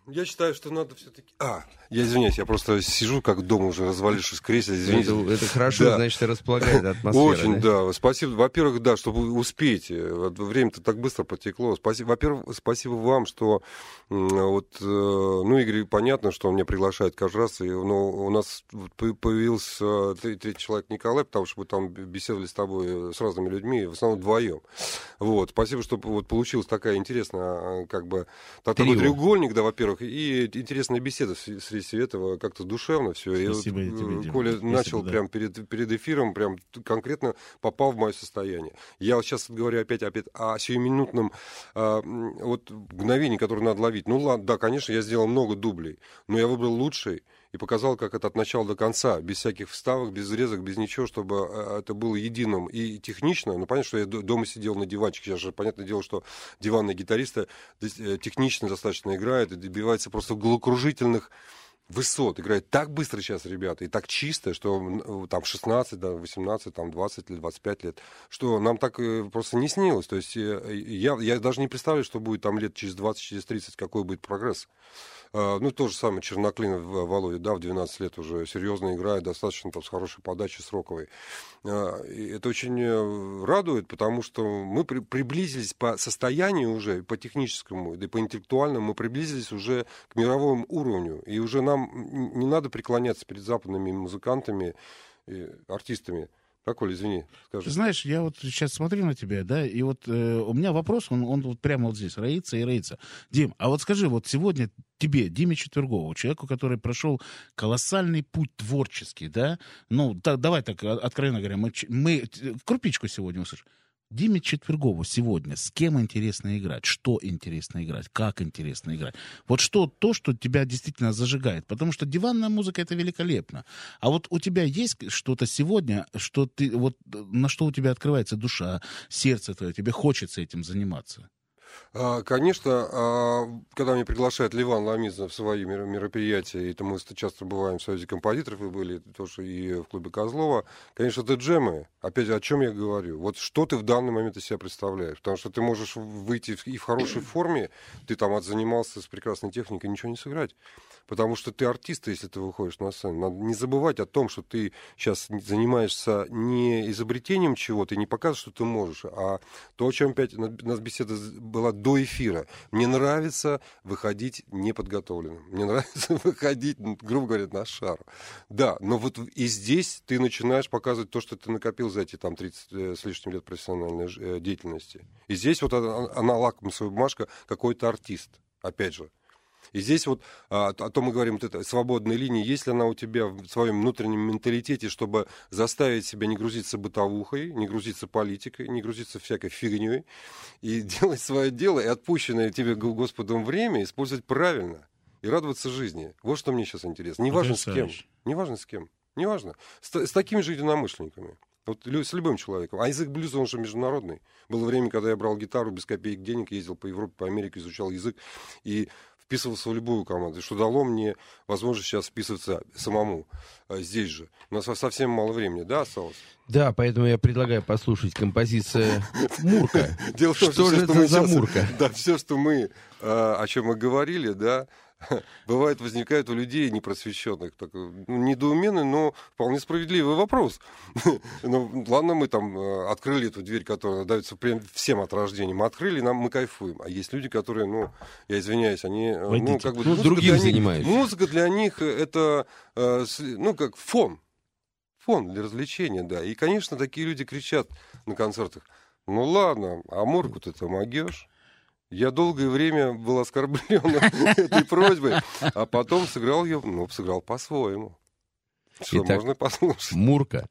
я считаю, что надо все-таки... А, я извиняюсь, я просто сижу как дома уже, развалившись в кресле, извините. Это, это хорошо, Да. значит, располагает атмосфера. Очень, да? Спасибо. Во-первых, да, чтобы успеть. Время-то так быстро потекло. Спасибо. Во-первых, спасибо вам, что вот, э, ну, Игорь, понятно, что он меня приглашает каждый раз, и, но у нас вот по- появился э, тре- третий человек Николай, потому что мы там беседовали с тобой э, с разными людьми, в основном вдвоем. Вот. Спасибо, что вот получилась такая интересная, как бы, та- такой треугольник, да, во-первых, и интересная беседа в всего этого, как-то душевно все. И вот, Спасибо и тебе, Дима. Коля Спасибо, начал да. прям перед, перед эфиром, прям конкретно попал в мое состояние. Я вот сейчас говорю опять, опять о сиюминутном а, вот мгновении, которое надо ловить. Ну ладно, да, конечно, я сделал много дублей, но я выбрал лучший и показал, как это от начала до конца, без всяких вставок, без резок, без ничего, чтобы э, это было единым и технично. Ну, понятно, что я дома сидел на диванчике. Сейчас же понятное дело, что диванные гитаристы э, технично достаточно играют и добиваются просто головокружительных высот. Играет так быстро сейчас ребята, и так чисто, что м, там 16, да, 18, там 20 лет, 25 лет, что нам так э, просто не снилось. То есть э, я, я даже не представляю, что будет там лет через 20, через 30, какой будет прогресс. А, Ну, то же самое Черноклин в- Володя, да, в 12 лет уже серьезно играет, достаточно там с хорошей подачей, сроковой. А, Это очень э, радует, потому что мы при- приблизились по состоянию уже, по техническому, да и по интеллектуальному, мы приблизились уже к мировому уровню. И уже нам не надо преклоняться перед западными музыкантами, и артистами. Так, Оля, извини, Ты скажи. знаешь, я вот сейчас смотрю на тебя, да, и вот э, у меня вопрос, он, он вот прямо вот здесь, роится и роится. Дим, а вот скажи, вот сегодня тебе, Диме Четвергову, человеку, который прошел колоссальный путь творческий, да, ну, так, давай так, а- откровенно говоря, мы, мы э, крупичку сегодня услышим. Диме Четвергову сегодня с кем интересно играть, что интересно играть, как интересно играть. Вот что то, что тебя действительно зажигает. Потому что диванная музыка это великолепно. А вот у тебя есть что-то сегодня, что ты вот э, на что у тебя открывается душа, сердце твое, тебе хочется этим заниматься. А, Конечно, а, когда меня приглашает Ливан Ламиза в свои мер- мероприятия, и это мы часто бываем в Союзе композиторов, и были тоже и в клубе Козлова, конечно, это джемы. Опять, о чем я говорю? Вот что ты в данный момент из себя представляешь? Потому что ты можешь выйти и в хорошей [clears throat] форме, ты там отзанимался с прекрасной техникой, ничего не сыграть. Потому что ты артист, если ты выходишь на сцену. Надо не забывать о том, что ты сейчас занимаешься не изобретением чего-то, не показываешь, что ты можешь, а то, о чем опять у нас беседа была до эфира. Мне нравится выходить неподготовленным. Мне нравится [laughs] выходить, грубо говоря, на шар. Да, но вот и здесь ты начинаешь показывать то, что ты накопил за эти там 30 э, с лишним лет профессиональной э, деятельности. И здесь вот она, она лакмусовая бумажка, какой-то артист. Опять же, и здесь вот а, о том мы говорим, вот эта свободная линия, есть ли она у тебя в своем внутреннем менталитете, чтобы заставить себя не грузиться бытовухой, не грузиться политикой, не грузиться всякой фигней, и [laughs] делать свое дело, и отпущенное тебе Го- Господом время использовать правильно и радоваться жизни. Вот что мне сейчас интересно. Неважно с кем. Потрясающе. Неважно с кем. Неважно. С, с такими же единомышленниками. Вот с любым человеком. А язык блюза, он же международный. Было время, когда я брал гитару без копеек денег, ездил по Европе, по Америке, изучал язык и вписывался в любую команду, что дало мне возможность сейчас вписываться самому а, здесь же. У нас совсем мало времени, да, осталось? Да, поэтому я предлагаю послушать композицию [laughs] «Мурка». Дело в том, Что же всё, это мы за щас- Мурка? Да, все, что мы, а, о чем мы говорили, да, [laughs] бывает, возникает у людей непросвещенных такой ну, недоуменный, но вполне справедливый вопрос. [laughs] Ну, ладно, мы там э, открыли эту дверь, которая дается прям всем от рождения. Мы открыли, нам мы кайфуем. А есть люди, которые, ну, я извиняюсь, они, э, ну, как бы... Ну, другим занимаются. Музыка для них это, э, ну, как фон. Фон для развлечения, да. И, конечно, такие люди кричат на концертах. Ну ладно, а морку-то ты могешь? Я долгое время был оскорблен [laughs] этой просьбой, а потом сыграл ее, ну, сыграл по-своему. Что, Итак, можно послушать? «Мурка».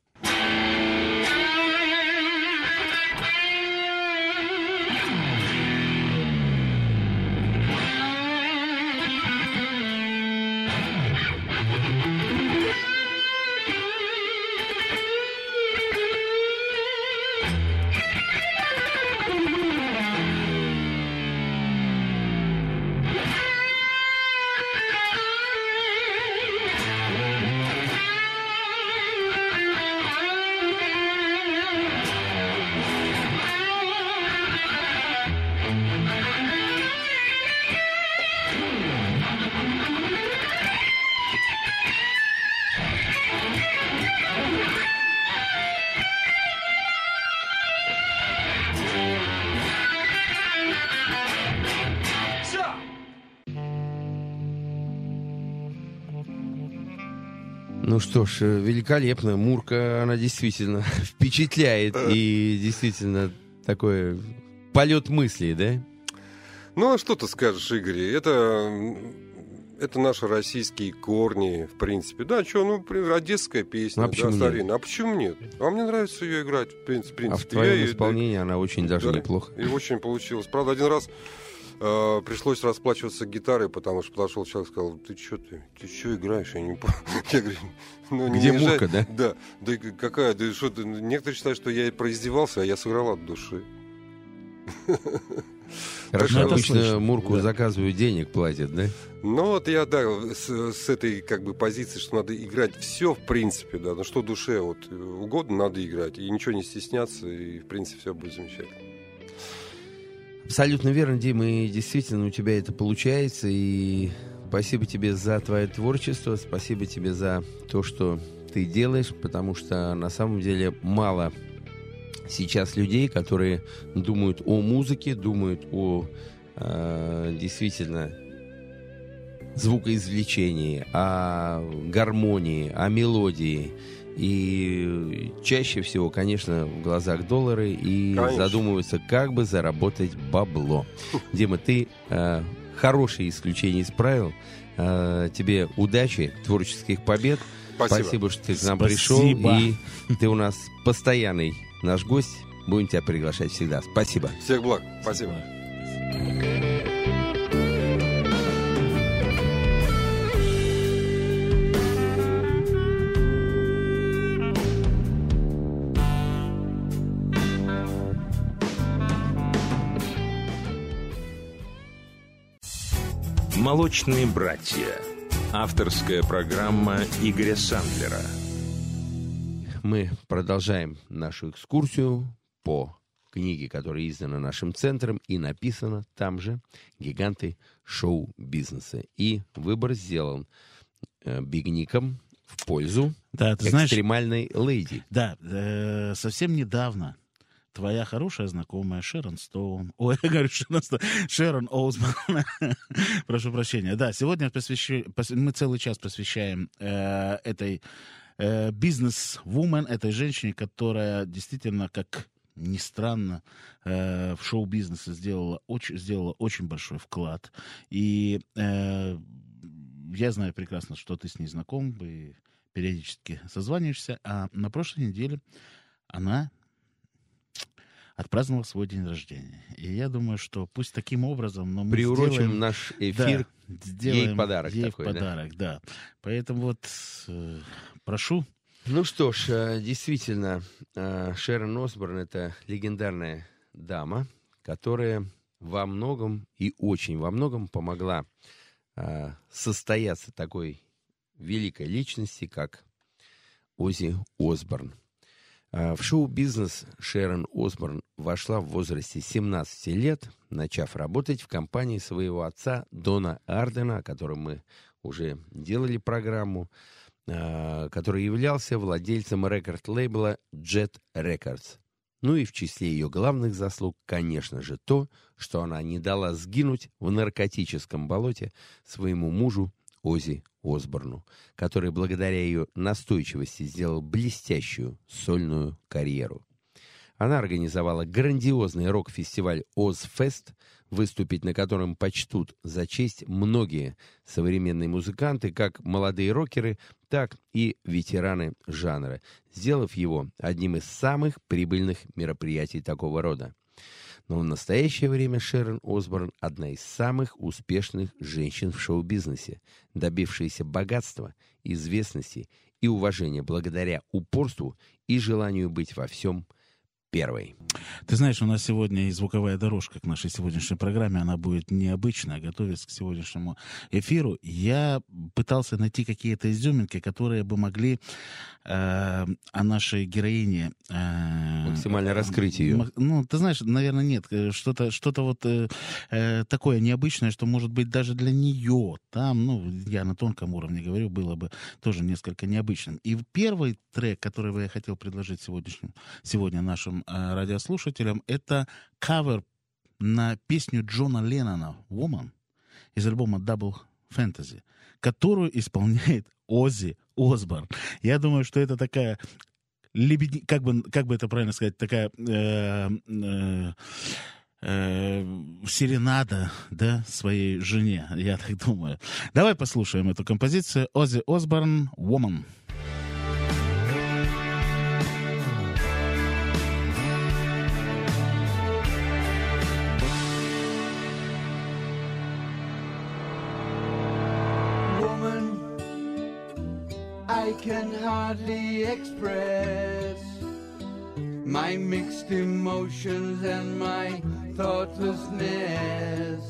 Что ж, э, великолепно. Мурка, она действительно [laughs] впечатляет и действительно такой полет мыслей, да? Ну, а что ты скажешь, Игорь? Это, это наши российские корни, в принципе. Да, что, ну, одесская песня, А почему да, нет? старинная. А почему нет? А мне нравится ее играть, в принципе. А в твоем исполнении она очень даже Да, неплохо. И очень получилось. Правда, один раз э, пришлось расплачиваться гитарой, потому что подошел человек и сказал, ты что ты, ты что играешь? Я не понял. [laughs] Я говорю, ну не Где наезжай». мурка, да? Да, да какая, да что ты, некоторые считают, что я произведевался, а я сыграл от души. [laughs] Хорошо, обычно слышно, Мурку да. заказывают, денег платят, да? Ну вот я, да, с, с этой как бы позиции, что надо играть все в принципе, да, ну что душе вот э, угодно, надо играть, и ничего не стесняться, и в принципе все будет замечательно. Абсолютно верно, Дима, и действительно у тебя это получается, и спасибо тебе за твое творчество, спасибо тебе за то, что ты делаешь, потому что на самом деле мало сейчас людей, которые думают о музыке, думают о э, действительно звукоизвлечении, о гармонии, о мелодии. И чаще всего, конечно, в глазах доллары и Конечно. задумываются, как бы заработать бабло. Дима, ты э, хорошее исключение из правил. Э, тебе удачи, творческих побед. Спасибо. Спасибо, что ты к нам Спасибо. пришел. И ты у нас постоянный наш гость. Будем тебя приглашать всегда. Спасибо. Всех благ. Спасибо. «Молочные братья». Авторская программа Игоря Сандлера. Мы продолжаем нашу экскурсию по книге, которая издана нашим центром и написана там же «Гиганты шоу-бизнеса». И выбор сделан э, бигником в пользу Да, ты знаешь, экстремальной леди. да, э, совсем недавно твоя хорошая знакомая Шерон Стоун, ой, я говорю Шерон Стоун, Шерон Оузман, прошу прощения, да, сегодня посвящу- пос- мы целый час посвящаем э, этой э, бизнес-вумен, этой женщине, которая действительно, как ни странно, э, в шоу-бизнесе сделала очень, сделала очень большой вклад. И э, я знаю прекрасно, что ты с ней знаком, и периодически созваниваешься. А на прошлой неделе она отпраздновала свой день рождения. И я думаю, что пусть таким образом, но мы Приурочим сделаем- наш да, эфир. сделаем ей подарок ей такой, да? подарок, да. Поэтому вот э, прошу. Ну что ж, э, действительно, э, Шерон Осборн — это легендарная дама, которая во многом и очень во многом помогла э, состояться такой великой личности, как Ози Осборн. Э, В шоу-бизнес Шерон Осборн вошла в возрасте 17 лет, начав работать в компании своего отца Дона Ардена, о котором мы уже делали программу, э, который являлся владельцем рекорд-лейбла Jet Records. Ну и в числе ее главных заслуг, конечно же, то, что она не дала сгинуть в наркотическом болоте своему мужу Ози Осборну, который благодаря ее настойчивости сделал блестящую сольную карьеру. Она организовала грандиозный рок-фестиваль «Озфест», выступить на котором почтут за честь многие современные музыканты, как молодые рокеры, так и ветераны жанра, сделав его одним из самых прибыльных мероприятий такого рода. Но в настоящее время Шерон Осборн – одна из самых успешных женщин в шоу-бизнесе, добившаяся богатства, известности и уважения благодаря упорству и желанию быть во всем первой. Ты знаешь, у нас сегодня и звуковая дорожка к нашей сегодняшней программе, она будет необычная, готовясь к сегодняшнему эфиру. Я пытался найти какие-то изюминки, которые бы могли э, о нашей героине... э, Максимально раскрыть ее. Ну, ты знаешь, наверное, нет. Э, Что-то что вот э, э, такое необычное, что, может быть, даже для нее там, ну, я на тонком уровне говорю, было бы тоже несколько необычным. И первый трек, который бы я хотел предложить сегодняшним, сегодня нашим радиослушателям, это кавер на песню Джона Леннона «Woman» из альбома Double Fantasy, которую исполняет Оззи Осборн. Я думаю, что это такая лебеди, как бы, как бы это правильно сказать, такая э, э, э, серенада, да, своей жене, я так думаю. Давай послушаем эту композицию Оззи Осборн «Woman». I can hardly express my mixed emotions and my thoughtlessness.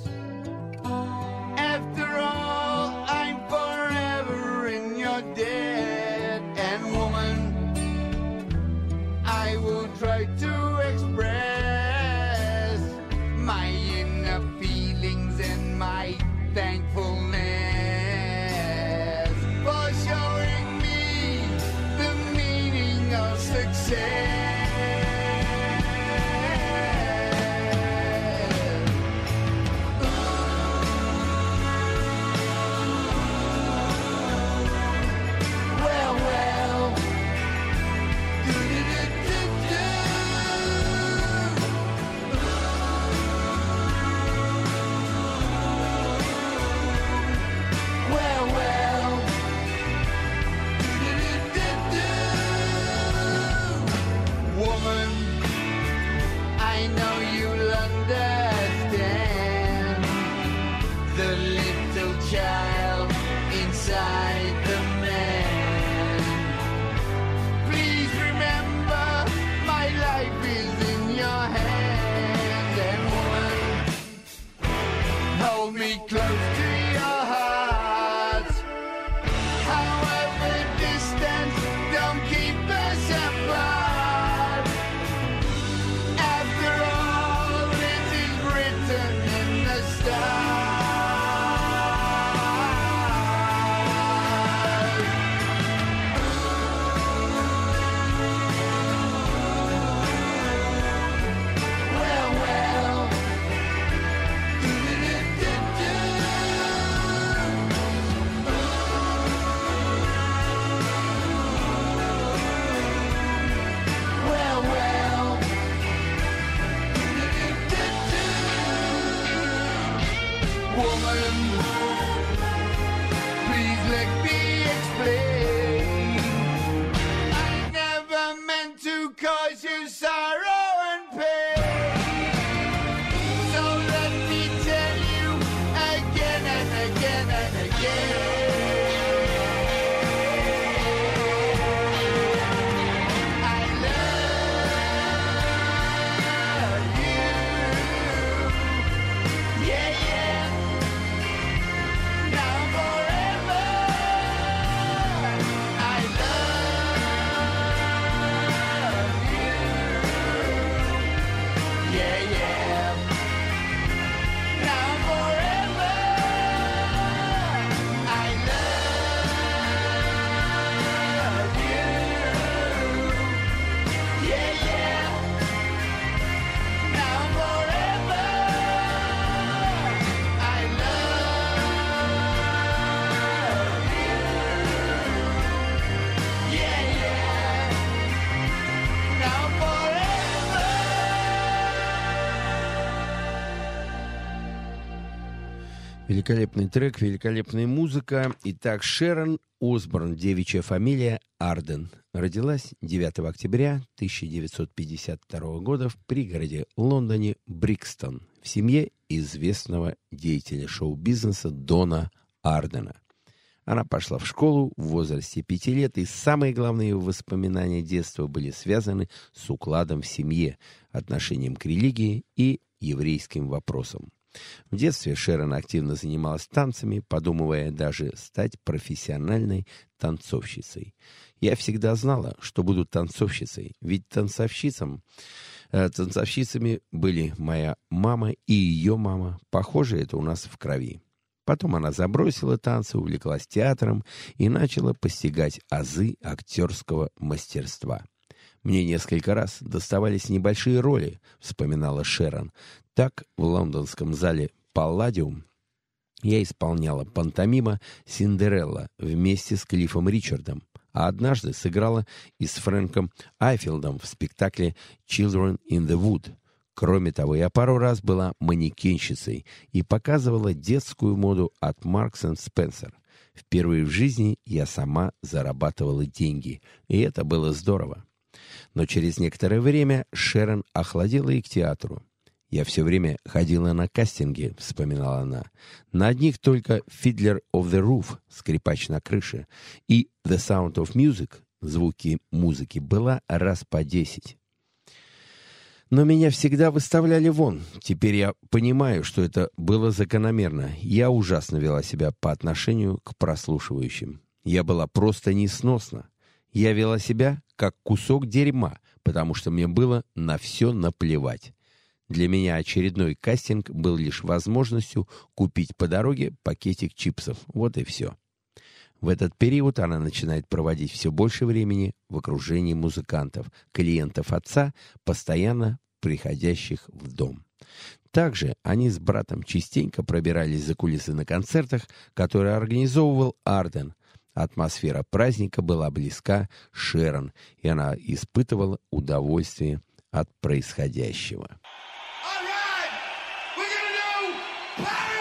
Великолепный трек, великолепная музыка. Итак, Шерон Осборн, девичья фамилия Арден. Родилась 9 октября 1952 года в пригороде Лондоне Брикстон в семье известного деятеля шоу-бизнеса Дона Ардена. Она пошла в школу в возрасте пяти лет, и самые главные воспоминания детства были связаны с укладом в семье, отношением к религии и еврейским вопросам. В детстве Шерон активно занималась танцами, подумывая даже стать профессиональной танцовщицей. Я всегда знала, что буду танцовщицей, ведь танцовщицам, э, танцовщицами были моя мама и ее мама. Похоже, это у нас в крови. Потом она забросила танцы, увлеклась театром и начала постигать азы актерского мастерства. «Мне несколько раз доставались небольшие роли», — вспоминала Шерон. Так в лондонском зале «Палладиум» Я исполняла пантомима «Синдерелла» вместе с Клиффом Ричардом, а однажды сыграла и с Фрэнком Айфилдом в спектакле «Children in the Wood». Кроме того, я пару раз была манекенщицей и показывала детскую моду от Marks Spencer. Впервые в жизни я сама зарабатывала деньги, и это было здорово. Но через некоторое время Шерон охладила и к театру. «Я все время ходила на кастинги», — вспоминала она. «На одних только «Fiddler of the Roof» — «Скрипач на крыше» и «The Sound of Music» — «Звуки музыки» была раз по десять. Но меня всегда выставляли вон. Теперь я понимаю, что это было закономерно. Я ужасно вела себя по отношению к прослушивающим. Я была просто несносна. Я вела себя как кусок дерьма, потому что мне было на все наплевать. Для меня очередной кастинг был лишь возможностью купить по дороге пакетик чипсов. Вот и все. В этот период она начинает проводить все больше времени в окружении музыкантов, клиентов отца, постоянно приходящих в дом. Также они с братом частенько пробирались за кулисы на концертах, которые организовывал Арден. Атмосфера праздника была близка Шерон, и она испытывала удовольствие от происходящего. Paris!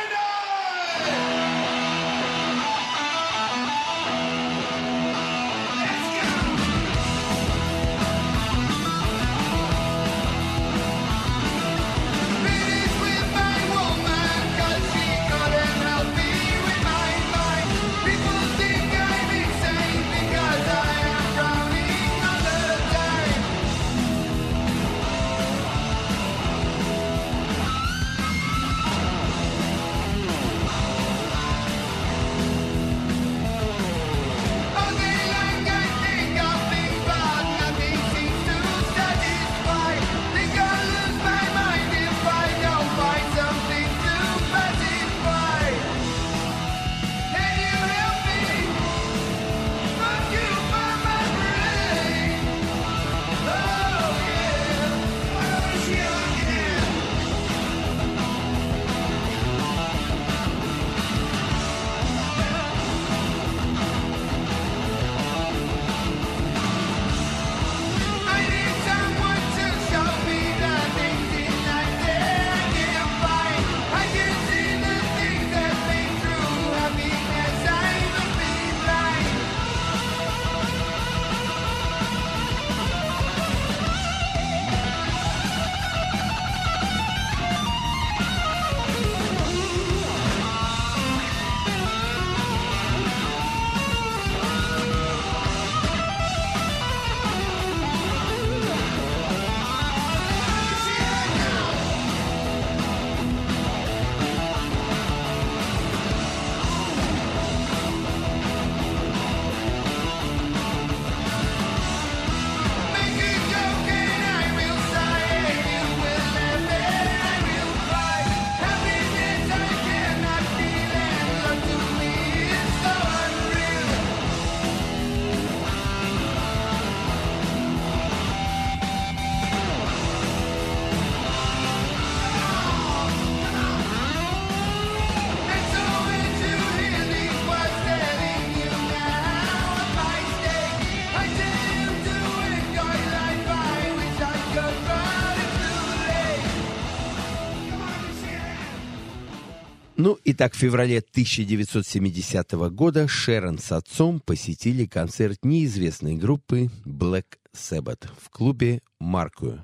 Sharon. Ну, и так в феврале 1970 года Шерон с отцом посетили концерт неизвестной группы Black Sabbath в клубе «Маркую».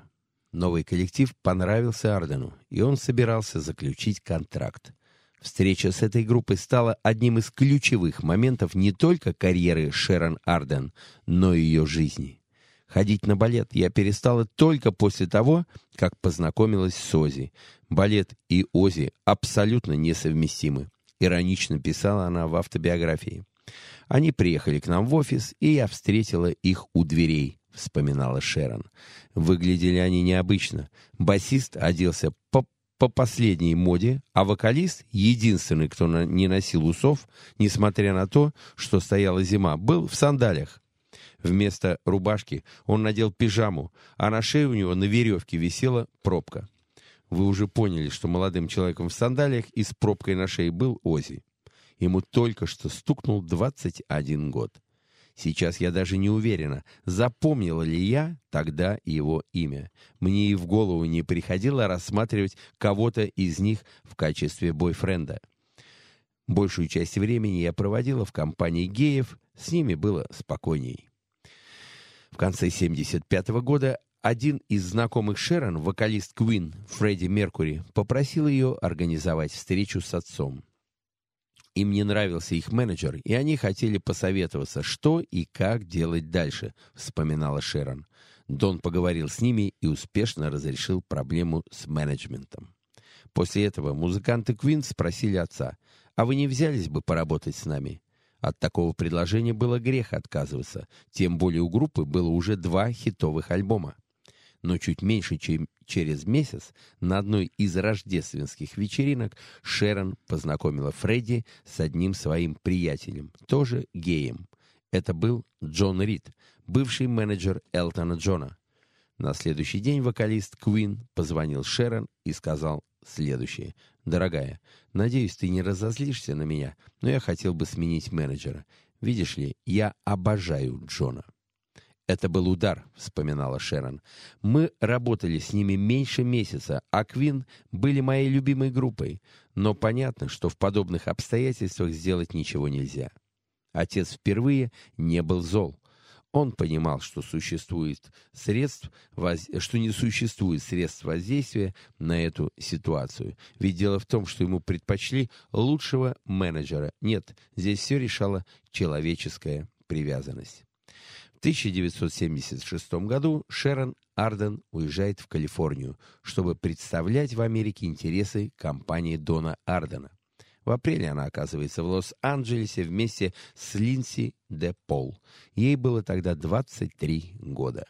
Новый коллектив понравился Ардену, и он собирался заключить контракт. Встреча с этой группой стала одним из ключевых моментов не только карьеры Шерон Арден, но и ее жизни. Ходить на балет я перестала только после того, как познакомилась с Ози. Балет и Ози абсолютно несовместимы. Иронично писала она в автобиографии. Они приехали к нам в офис, и я встретила их у дверей, вспоминала Шерон. Выглядели они необычно. Басист оделся по по последней моде, а вокалист, единственный, кто на- не носил усов, несмотря на то, что стояла зима, был в сандалиях. Вместо рубашки он надел пижаму, а на шее у него на веревке висела пробка. вы уже поняли, что молодым человеком в сандалиях и с пробкой на шее был Ози. Ему только что стукнул 21 год. Сейчас я даже не уверена, запомнила ли я тогда его имя. Мне и в голову не приходило рассматривать кого-то из них в качестве бойфренда. Большую часть времени я проводила в компании геев, с ними было спокойней. В конце 75 -го года один из знакомых Шерон, вокалист Queen Фредди Меркури, попросил ее организовать встречу с отцом. Им не нравился их менеджер, и они хотели посоветоваться, что и как делать дальше, вспоминала Шерон. Дон поговорил с ними и успешно разрешил проблему с менеджментом. После этого музыканты Queen спросили отца, «А вы не взялись бы поработать с нами?» От такого предложения было грех отказываться, тем более у группы было уже два хитовых альбома но чуть меньше, чем через месяц, на одной из рождественских вечеринок Шерон познакомила Фредди с одним своим приятелем, тоже геем. Это был Джон Рид, бывший менеджер Элтона Джона. На следующий день вокалист Куин позвонил Шерон и сказал следующее. «Дорогая, надеюсь, ты не разозлишься на меня, но я хотел бы сменить менеджера. Видишь ли, я обожаю Джона». «Это был удар», — вспоминала Шерон. «Мы работали с ними меньше месяца, а Квин были моей любимой группой. Но понятно, что в подобных обстоятельствах сделать ничего нельзя». Отец впервые не был зол. Он понимал, что существует средств, что не существует средств воздействия на эту ситуацию. Ведь дело в том, что ему предпочли лучшего менеджера. Нет, здесь все решала человеческая привязанность. 1976 году Шерон Арден уезжает в Калифорнию, чтобы представлять в Америке интересы компании Дона Ардена. В апреле она оказывается в Лос-Анджелесе вместе с Линси де Пол. Ей было тогда 23 года.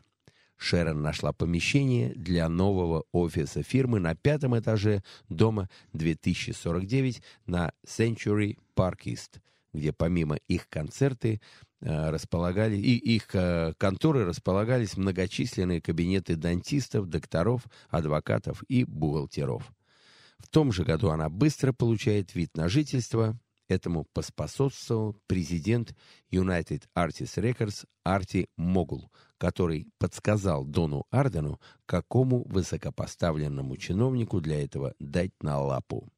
Шерон нашла помещение для нового офиса фирмы на пятом этаже дома 2049 на Century Park East, где помимо их концерты Э, располагали, и их э, конторы располагались многочисленные кабинеты дантистов, докторов, адвокатов и бухгалтеров. В том же году она быстро получает вид на жительство. Этому поспособствовал президент United Artists Records Арти Могул, который подсказал Дону Ардену, какому высокопоставленному чиновнику для этого дать на лапу.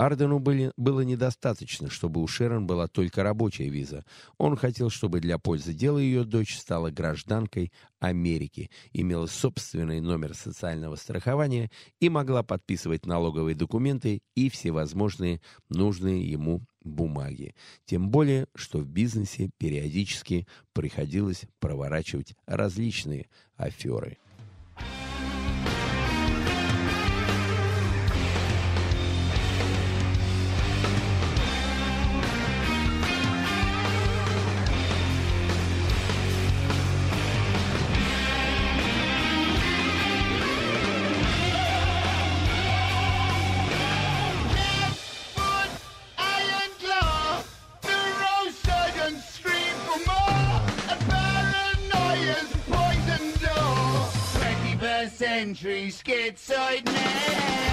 Ардену были, было недостаточно, чтобы у Шерон была только рабочая виза. Он хотел, чтобы для пользы дела ее дочь стала гражданкой Америки, имела собственный номер социального страхования и могла подписывать налоговые документы и всевозможные нужные ему бумаги. Тем более, что в бизнесе периодически приходилось проворачивать различные аферы. country schizoid man.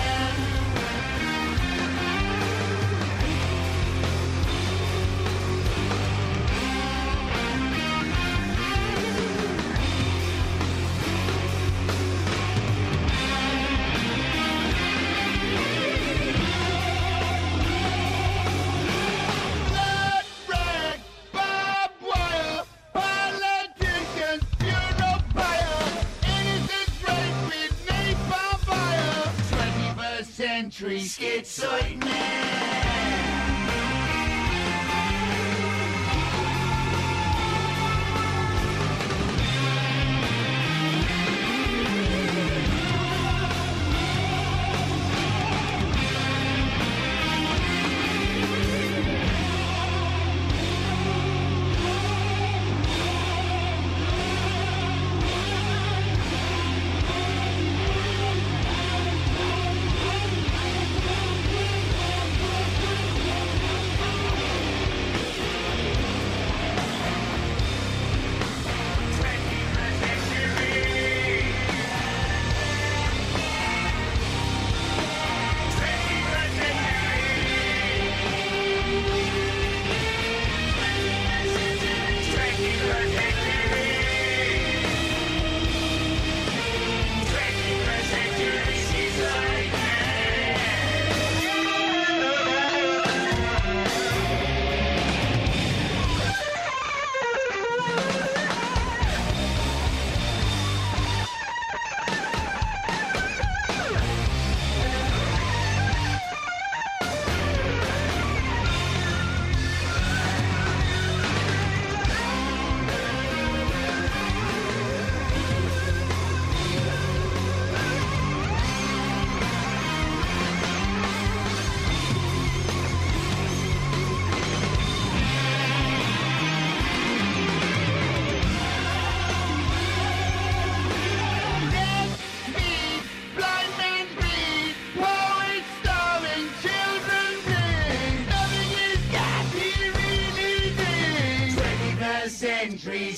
Century schizoid man.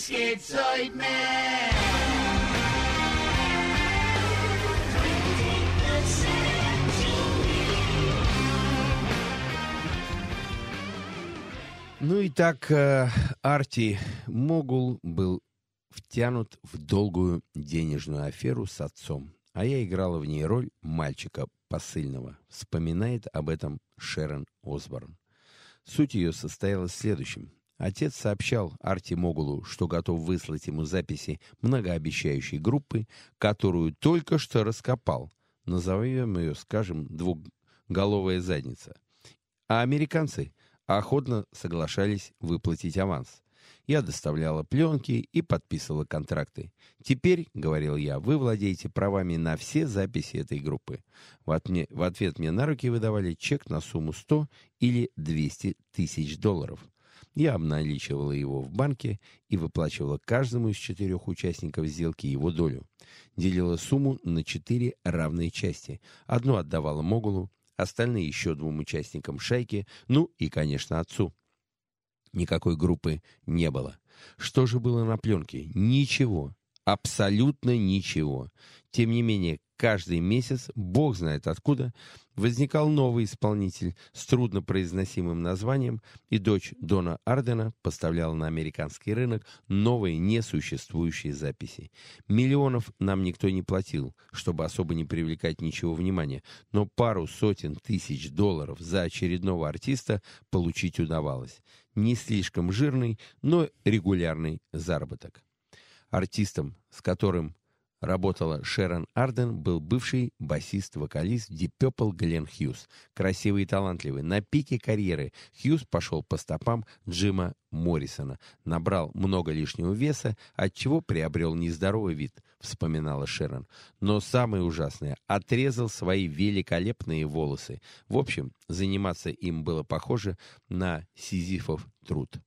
Schizoid man. Ну и так э, Арти Могул был втянут в долгую денежную аферу с отцом, а я играла в ней роль мальчика посыльного. Вспоминает об этом Шерон Осборн. Суть ее состояла в следующем. Отец сообщал Арти Могулу, что готов выслать ему записи многообещающей группы, которую только что раскопал. Назовем ее, скажем, двухголовая задница. А американцы охотно соглашались выплатить аванс. Я доставляла пленки и подписывала контракты. «Теперь, — говорил я, — вы владеете правами на все записи этой группы». В, отме, в ответ мне на руки выдавали чек на сумму 100 или 200 тысяч долларов. Я обналичивала его в банке и выплачивала каждому из четырех участников сделки его долю. Делила сумму на четыре равные части. Одну отдавала Могулу, остальные еще двум участникам шайки, ну и, конечно, отцу. Никакой группы не было. Что же было на пленке? Ничего. Абсолютно ничего. Тем не менее, каждый месяц, бог знает откуда, возникал новый исполнитель с труднопроизносимым названием, и дочь Дона Ардена поставляла на американский рынок новые несуществующие записи. Миллионов нам никто не платил, чтобы особо не привлекать ничего внимания, но пару сотен тысяч долларов за очередного артиста получить удавалось. Не слишком жирный, но регулярный заработок. Артистом, с которым работала Шерон Арден, был бывший басист-вокалист Deep Purple Глен Хьюз. Красивый и талантливый. На пике карьеры Хьюз пошел по стопам Джима Моррисона. Набрал много лишнего веса, отчего приобрел нездоровый вид, вспоминала Шерон. Но самое ужасное — отрезал свои великолепные волосы. В общем, заниматься им было похоже на сизифов труд.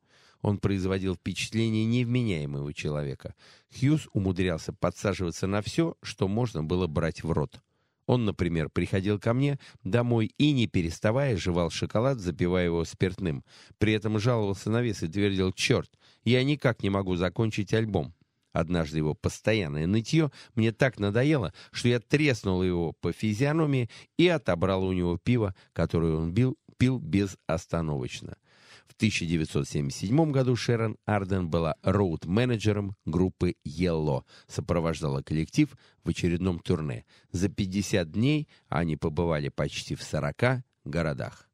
Он производил впечатление невменяемого человека. Хьюз умудрялся подсаживаться на все, что можно было брать в рот. Он, например, приходил ко мне домой и, не переставая, жевал шоколад, запивая его спиртным. При этом жаловался на вес и твердил «Черт, я никак не могу закончить альбом». Однажды его постоянное нытье мне так надоело, что я треснул его по физиономии и отобрал у него пиво, которое он бил, пил безостановочно. В 1977 году Шерон Арден была роуд-менеджером группы Yellow, сопровождала коллектив в очередном турне. За 50 дней они побывали почти в 40 городах.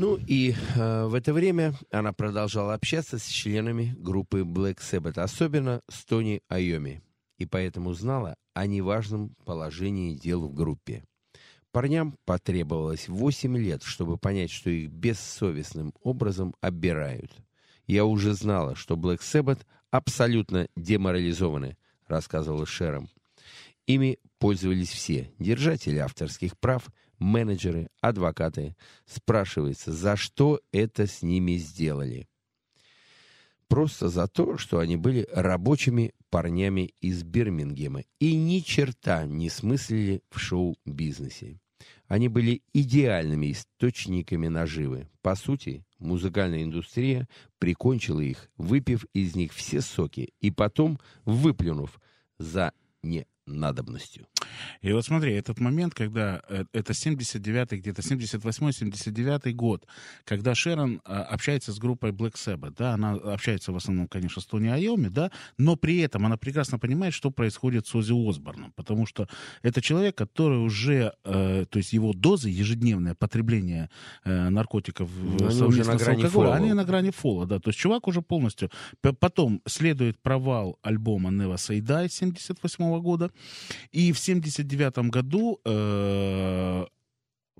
Ну и э, в это время она продолжала общаться с членами группы Black Sabbath, особенно с Тони Айоми, и поэтому знала о неважном положении дел в группе. Парням потребовалось 8 лет, чтобы понять, что их бессовестным образом оббирают. Я уже знала, что Black Sabbath абсолютно деморализованы, рассказывала Шером. Ими пользовались все – держатели авторских прав, менеджеры, адвокаты. Спрашивается, за что это с ними сделали? Просто за то, что они были рабочими парнями из Бирмингема и ни черта не смыслили в шоу-бизнесе. Они были идеальными источниками наживы. По сути, музыкальная индустрия прикончила их, выпив из них все соки и потом выплюнув за ненадобностью. И вот смотри, этот момент, когда э, это 79-й, где-то 78-79 год, когда Шерон а, общается с группой Black Sabbath, да, она общается в основном, конечно, с Тони Айоми, да, но при этом она прекрасно понимает, что происходит с Ози Осборном, потому что это человек, который уже, э, то есть его дозы, ежедневное потребление э, наркотиков Ну, они уже совместно на с грани алкоголем, фола. они на грани фола, да, то есть чувак уже полностью, потом следует провал альбома Never Say Die 78 года, и в 79 году э,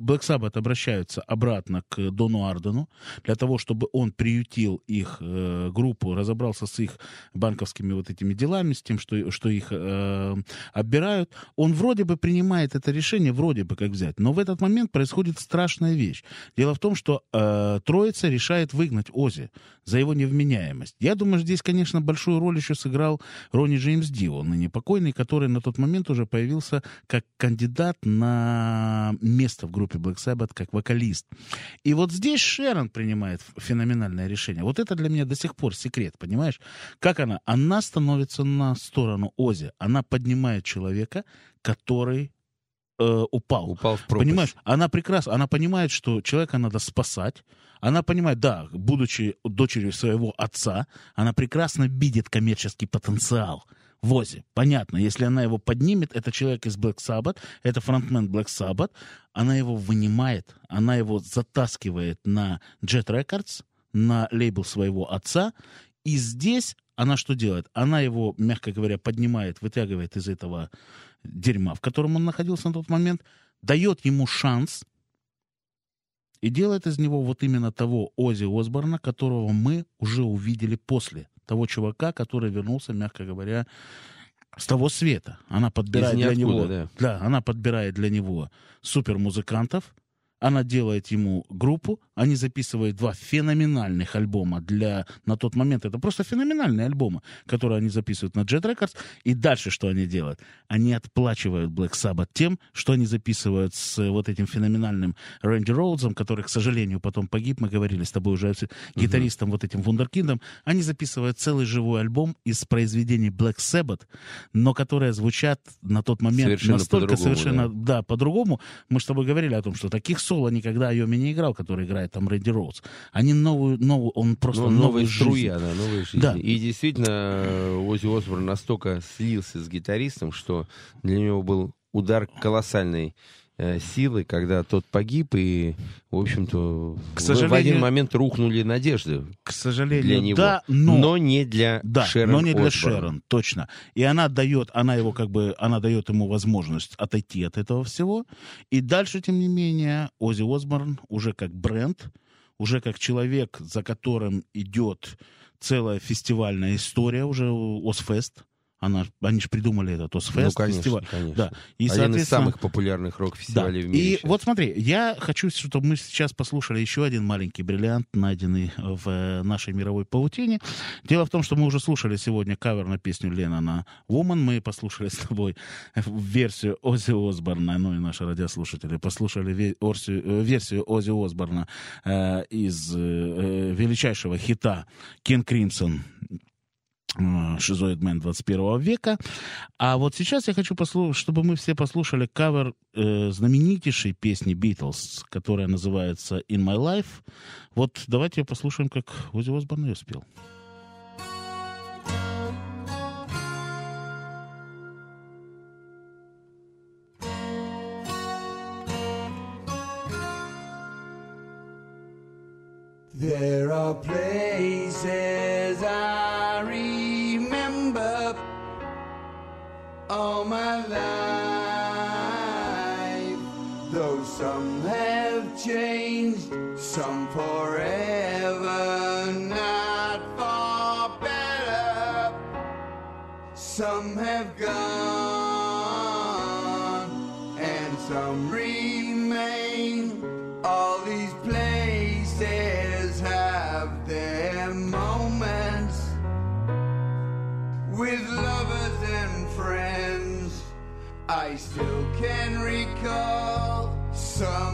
Black Sabbath обращаются обратно к Дону Ардену для того, чтобы он приютил их э, группу, разобрался с их банковскими вот этими делами, с тем, что, что их э, оббирают. Он вроде бы принимает это решение, вроде бы как взять, но в этот момент происходит страшная вещь. Дело в том, что э, Троица решает выгнать Ози за его невменяемость. Я думаю, здесь, конечно, большую роль еще сыграл Ронни Джеймс Дио, ныне покойный, который на тот момент уже появился как кандидат на место в группе Black Sabbath, как вокалист. И вот здесь Шерон принимает феноменальное решение. Вот это для меня до сих пор секрет, понимаешь? Как она? Она становится на сторону Ози. Она поднимает человека, который э, упал. Упал в пропасть. Понимаешь, она прекрасно, она понимает, что человека надо спасать. Она понимает, да, будучи дочерью своего отца, она прекрасно видит коммерческий потенциал в Ози. Понятно, если она его поднимет, это человек из Black Sabbath, это фронтмен Black Sabbath, она его вынимает, она его затаскивает на Jet Records, на лейбл своего отца, и здесь она что делает? Она его, мягко говоря, поднимает, вытягивает из этого дерьма, в котором он находился на тот момент, дает ему шанс и делает из него вот именно того Ози Осборна, которого мы уже увидели после. Того чувака, который вернулся, мягко говоря, с того света. Она подбирает для него... да. Да, она подбирает для него супермузыкантов, она делает ему группу, они записывают два феноменальных альбома для... На тот момент это просто феноменальные альбомы, которые они записывают на Jet Records. И дальше что они делают? Они отплачивают Black Sabbath тем, что они записывают с вот этим феноменальным Рэнди Роудзом, который, к сожалению, потом погиб, мы говорили с тобой уже, гитаристом вот этим вундеркиндом. Они записывают целый живой альбом из произведений Black Sabbath, но которые звучат на тот момент Совершенно настолько совершенно да, по-другому. Мы с тобой говорили о том, что таких соло никогда Айоми не играл, который играет там Рэнди Роудс. Они новую, новую, он просто Ну, новую новая жизнь. струя, да, новая жизнь. Да. И действительно, э, Оззи Осборн настолько слился с гитаристом, что для него был удар колоссальной э, силы, когда тот погиб, и, в общем-то, К в- в сожалению- один момент рухнули надежды К сожалению, для него. да, но... не для Да, Шерон но не для Осборн. Шерон, точно. И она дает, она его как бы, она дает ему возможность отойти от этого всего. И дальше, тем не менее, Ози Осборн уже как бренд, уже как человек, за которым идет целая фестивальная история, уже Озфест. Она, они же придумали этот Озфест. Ну, конечно, фестиваль. конечно. Да. И, Один из соответственно, самых популярных да. рок-фестивалей в мире. И сейчас. вот смотри, я хочу, чтобы мы сейчас послушали еще один маленький бриллиант, найденный в э, нашей мировой паутине. Дело в том, что мы уже слушали сегодня кавер на песню Леннона «Woman». Мы послушали с тобой версию Ози Осборна, ну и наши радиослушатели послушали ве- орсию- э, версию Ози Осборна э, из э, э, величайшего хита «King Crimson» Schizoid Man 21 века. А вот сейчас я хочу, послу- чтобы мы все послушали кавер э, знаменитейшей песни Битлз, которая называется «In My Life». Вот давайте послушаем, как Ози Осборн ее спел. There are places changed, some forever, not for better. Some have gone and some remain. All these places have their moments with lovers and friends. I still can recall some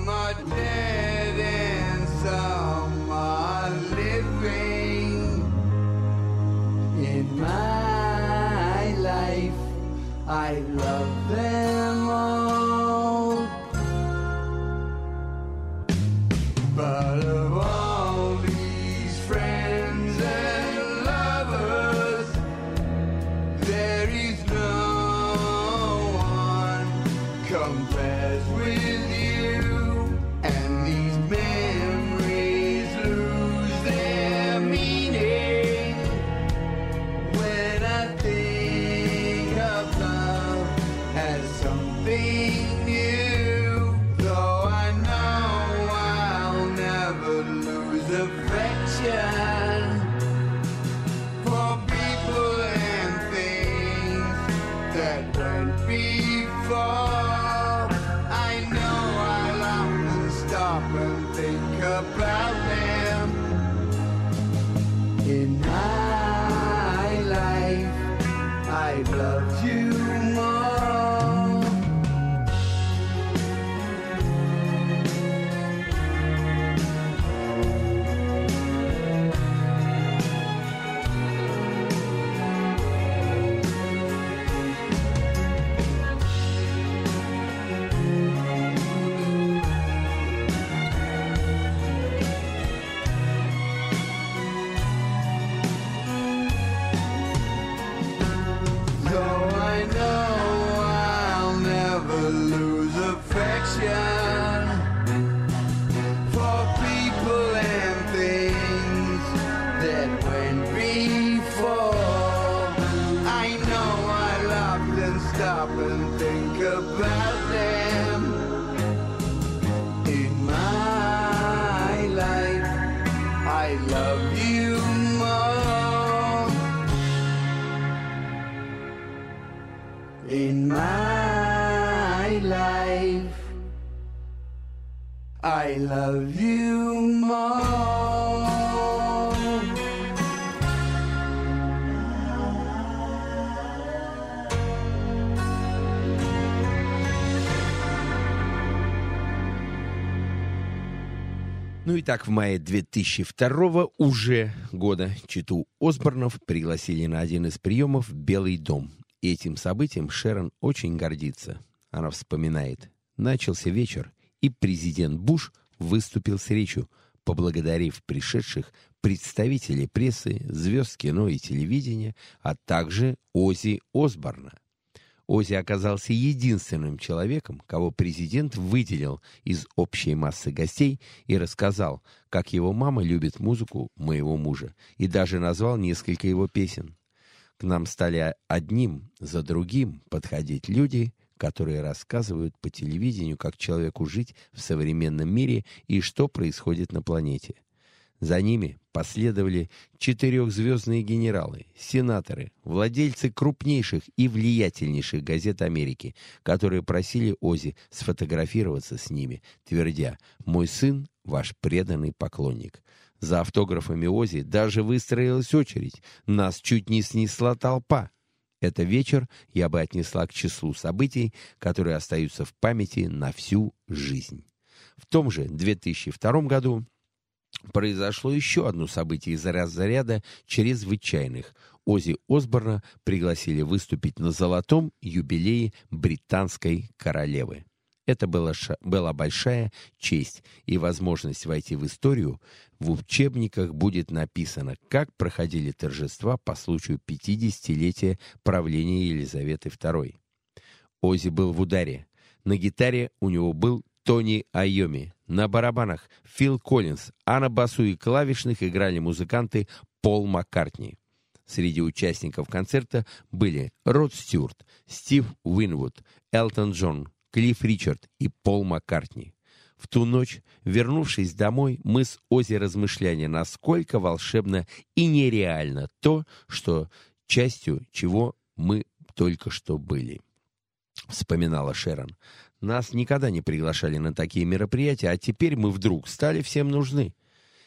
Ну и так в мае 2002 уже года Читу Осборнов пригласили на один из приемов Белый дом. И этим событием Шерон очень гордится. Она вспоминает. Начался вечер, и президент Буш выступил с речью, поблагодарив пришедших представителей прессы, звезд кино и телевидения, а также Ози Осборна. Ози оказался единственным человеком, кого президент выделил из общей массы гостей и рассказал, как его мама любит музыку моего мужа, и даже назвал несколько его песен. К нам стали одним за другим подходить люди, которые рассказывают по телевидению, как человеку жить в современном мире и что происходит на планете. За ними последовали четырехзвездные генералы, сенаторы, владельцы крупнейших и влиятельнейших газет Америки, которые просили Ози сфотографироваться с ними, твердя «Мой сын – ваш преданный поклонник». За автографами Ози даже выстроилась очередь, нас чуть не снесла толпа. Это вечер я бы отнесла к числу событий, которые остаются в памяти на всю жизнь. В том же 2002 году произошло еще одно событие из разряда чрезвычайных. Ози Осборна пригласили выступить на золотом юбилее британской королевы. Это была, была большая честь и возможность войти в историю. В учебниках будет написано, как проходили торжества по случаю 50-летия правления Елизаветы II. Ози был в ударе. На гитаре у него был Тони Айоми, На барабанах Фил Коллинз, а на басу и клавишных играли музыканты Пол Маккартни. Среди участников концерта были Род Стюарт, Стив Уинвуд, Элтон Джон, Клифф Ричард и Пол Маккартни. В ту ночь, вернувшись домой, мы с Ози размышляли, насколько волшебно и нереально то, что частью чего мы только что были. Вспоминала Шерон. Нас никогда не приглашали на такие мероприятия, а теперь мы вдруг стали всем нужны.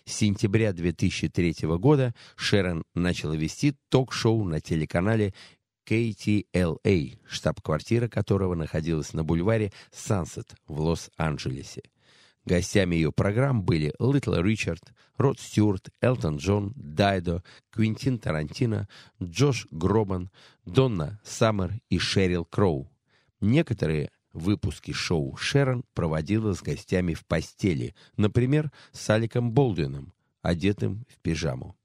С сентября 2003 года Шерон начала вести ток-шоу на телеканале KTLA, штаб-квартира которого находилась на бульваре Сансет в Лос-Анджелесе. Гостями ее программ были Литл Ричард, Род Стюарт, Элтон Джон, Дайдо, Квинтин Тарантино, Джош Гробан, Донна Саммер и Шерил Кроу. Некоторые выпуски шоу Шерон проводила с гостями в постели, например, с Аликом Болдуином, одетым в пижаму.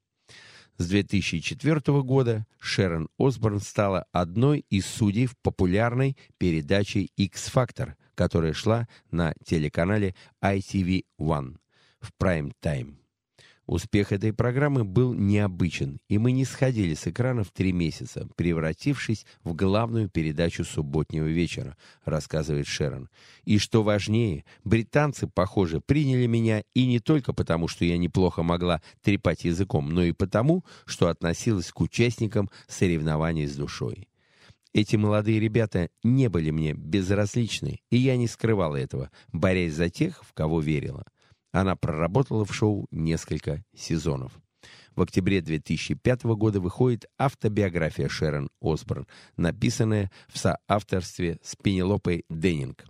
С 2004 года Шерон Осборн стала одной из судей в популярной передаче X-Factor, которая шла на телеканале ITV1 в прайм-тайм. Успех этой программы был необычен, и мы не сходили с экранов три месяца, превратившись в главную передачу субботнего вечера, рассказывает Шерон. И что важнее, британцы, похоже, приняли меня и не только потому, что я неплохо могла трепать языком, но и потому, что относилась к участникам соревнований с душой. Эти молодые ребята не были мне безразличны, и я не скрывала этого, борясь за тех, в кого верила. Она проработала в шоу несколько сезонов. В октябре 2005 года выходит автобиография Шерон Осборн, написанная в соавторстве с Пенелопой Деннинг.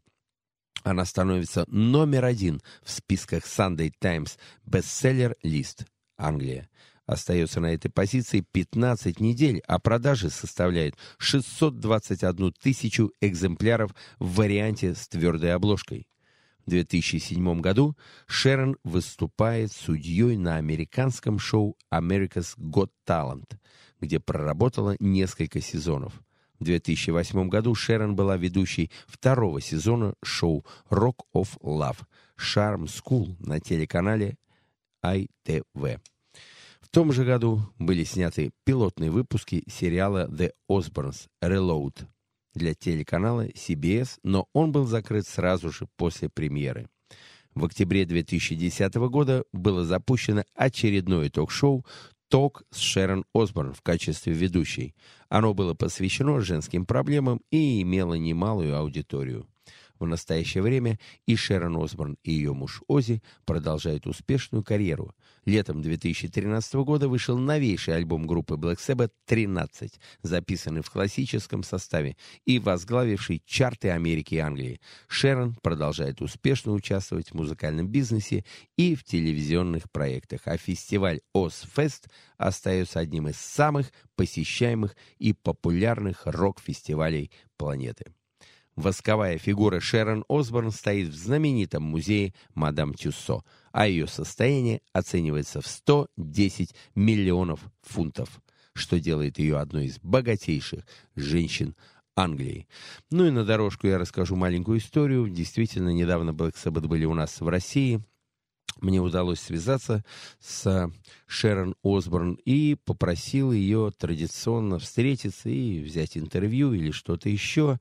Она становится номер один в списках Sunday Times бестселлер лист Англия. Остается на этой позиции 15 недель, а продажи составляют 621 тысячу экземпляров в варианте с твердой обложкой. В 2007 году Шерон выступает судьей на американском шоу «America's Got Talent», где проработала несколько сезонов. В 2008 году Шерон была ведущей второго сезона шоу «Rock of Love» «Charm School» на телеканале ITV. В том же году были сняты пилотные выпуски сериала «The Osbournes Reload», для телеканала CBS, но он был закрыт сразу же после премьеры. В октябре 2010 года было запущено очередное ток-шоу «Ток» с Шерон Осборн в качестве ведущей. Оно было посвящено женским проблемам и имело немалую аудиторию. В настоящее время и Шерон Осборн, и ее муж Ози продолжают успешную карьеру. Летом 2013 года вышел новейший альбом группы Black Sabbath «13», записанный в классическом составе и возглавивший чарты Америки и Англии. Шерон продолжает успешно участвовать в музыкальном бизнесе и в телевизионных проектах, а фестиваль «Озфест» остается одним из самых посещаемых и популярных рок-фестивалей планеты. Восковая фигура Шерон Осборн стоит в знаменитом музее Мадам Тюссо, а ее состояние оценивается в 110 миллионов фунтов, что делает ее одной из богатейших женщин Англии. Ну и на дорожку я расскажу маленькую историю. Действительно, недавно Black Sabbath были у нас в России – мне удалось связаться с Шерон Осборн и попросил ее традиционно встретиться и взять интервью или что-то еще,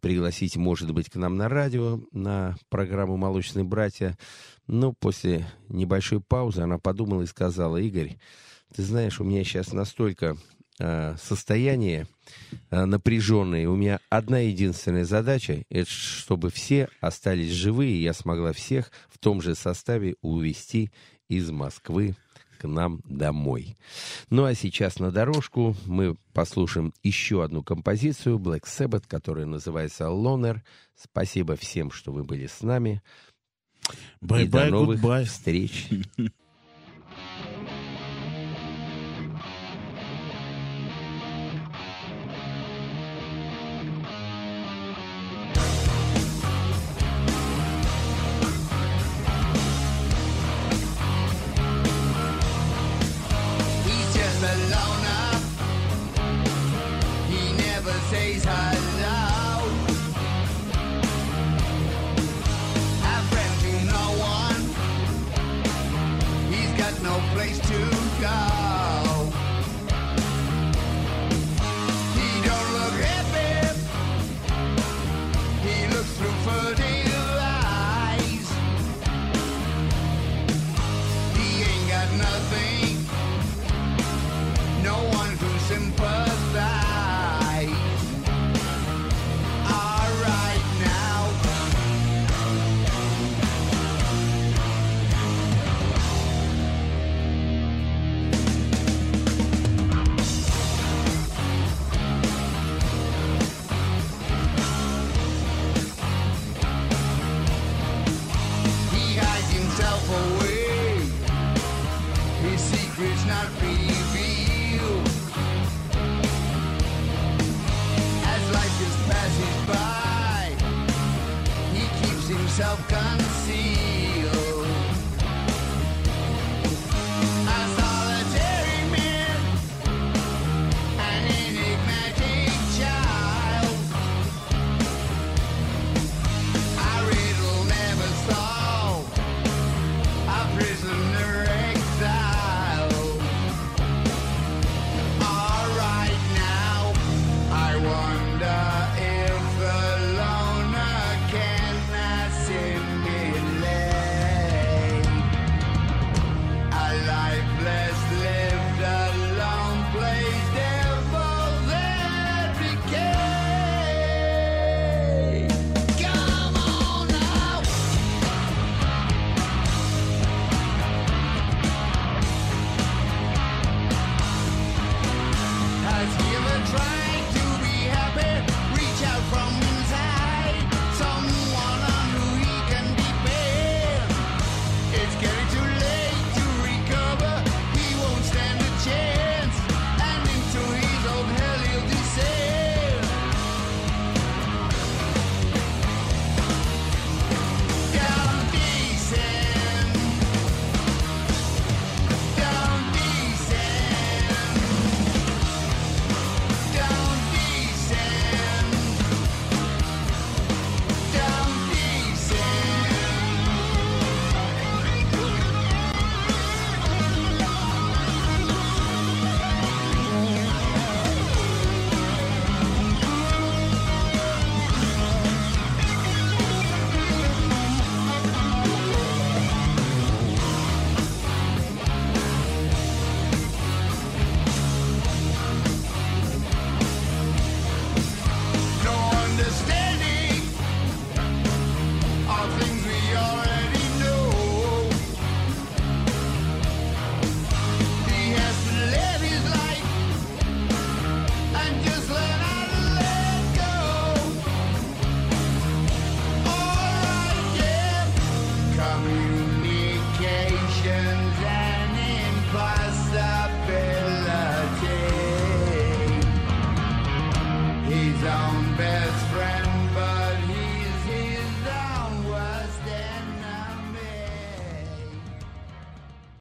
пригласить, может быть, к нам на радио, на программу «Молочные братья». Но после небольшой паузы она подумала и сказала, «Игорь, ты знаешь, у меня сейчас настолько э, состояние э, напряженное. У меня одна единственная задача, это чтобы все остались живы, и я смогла всех в том же составе увезти из Москвы к нам домой. Ну а сейчас на дорожку мы послушаем еще одну композицию Black Sabbath, которая называется Loner. Спасибо всем, что вы были с нами. Bye и до новых goodbye. встреч. [laughs]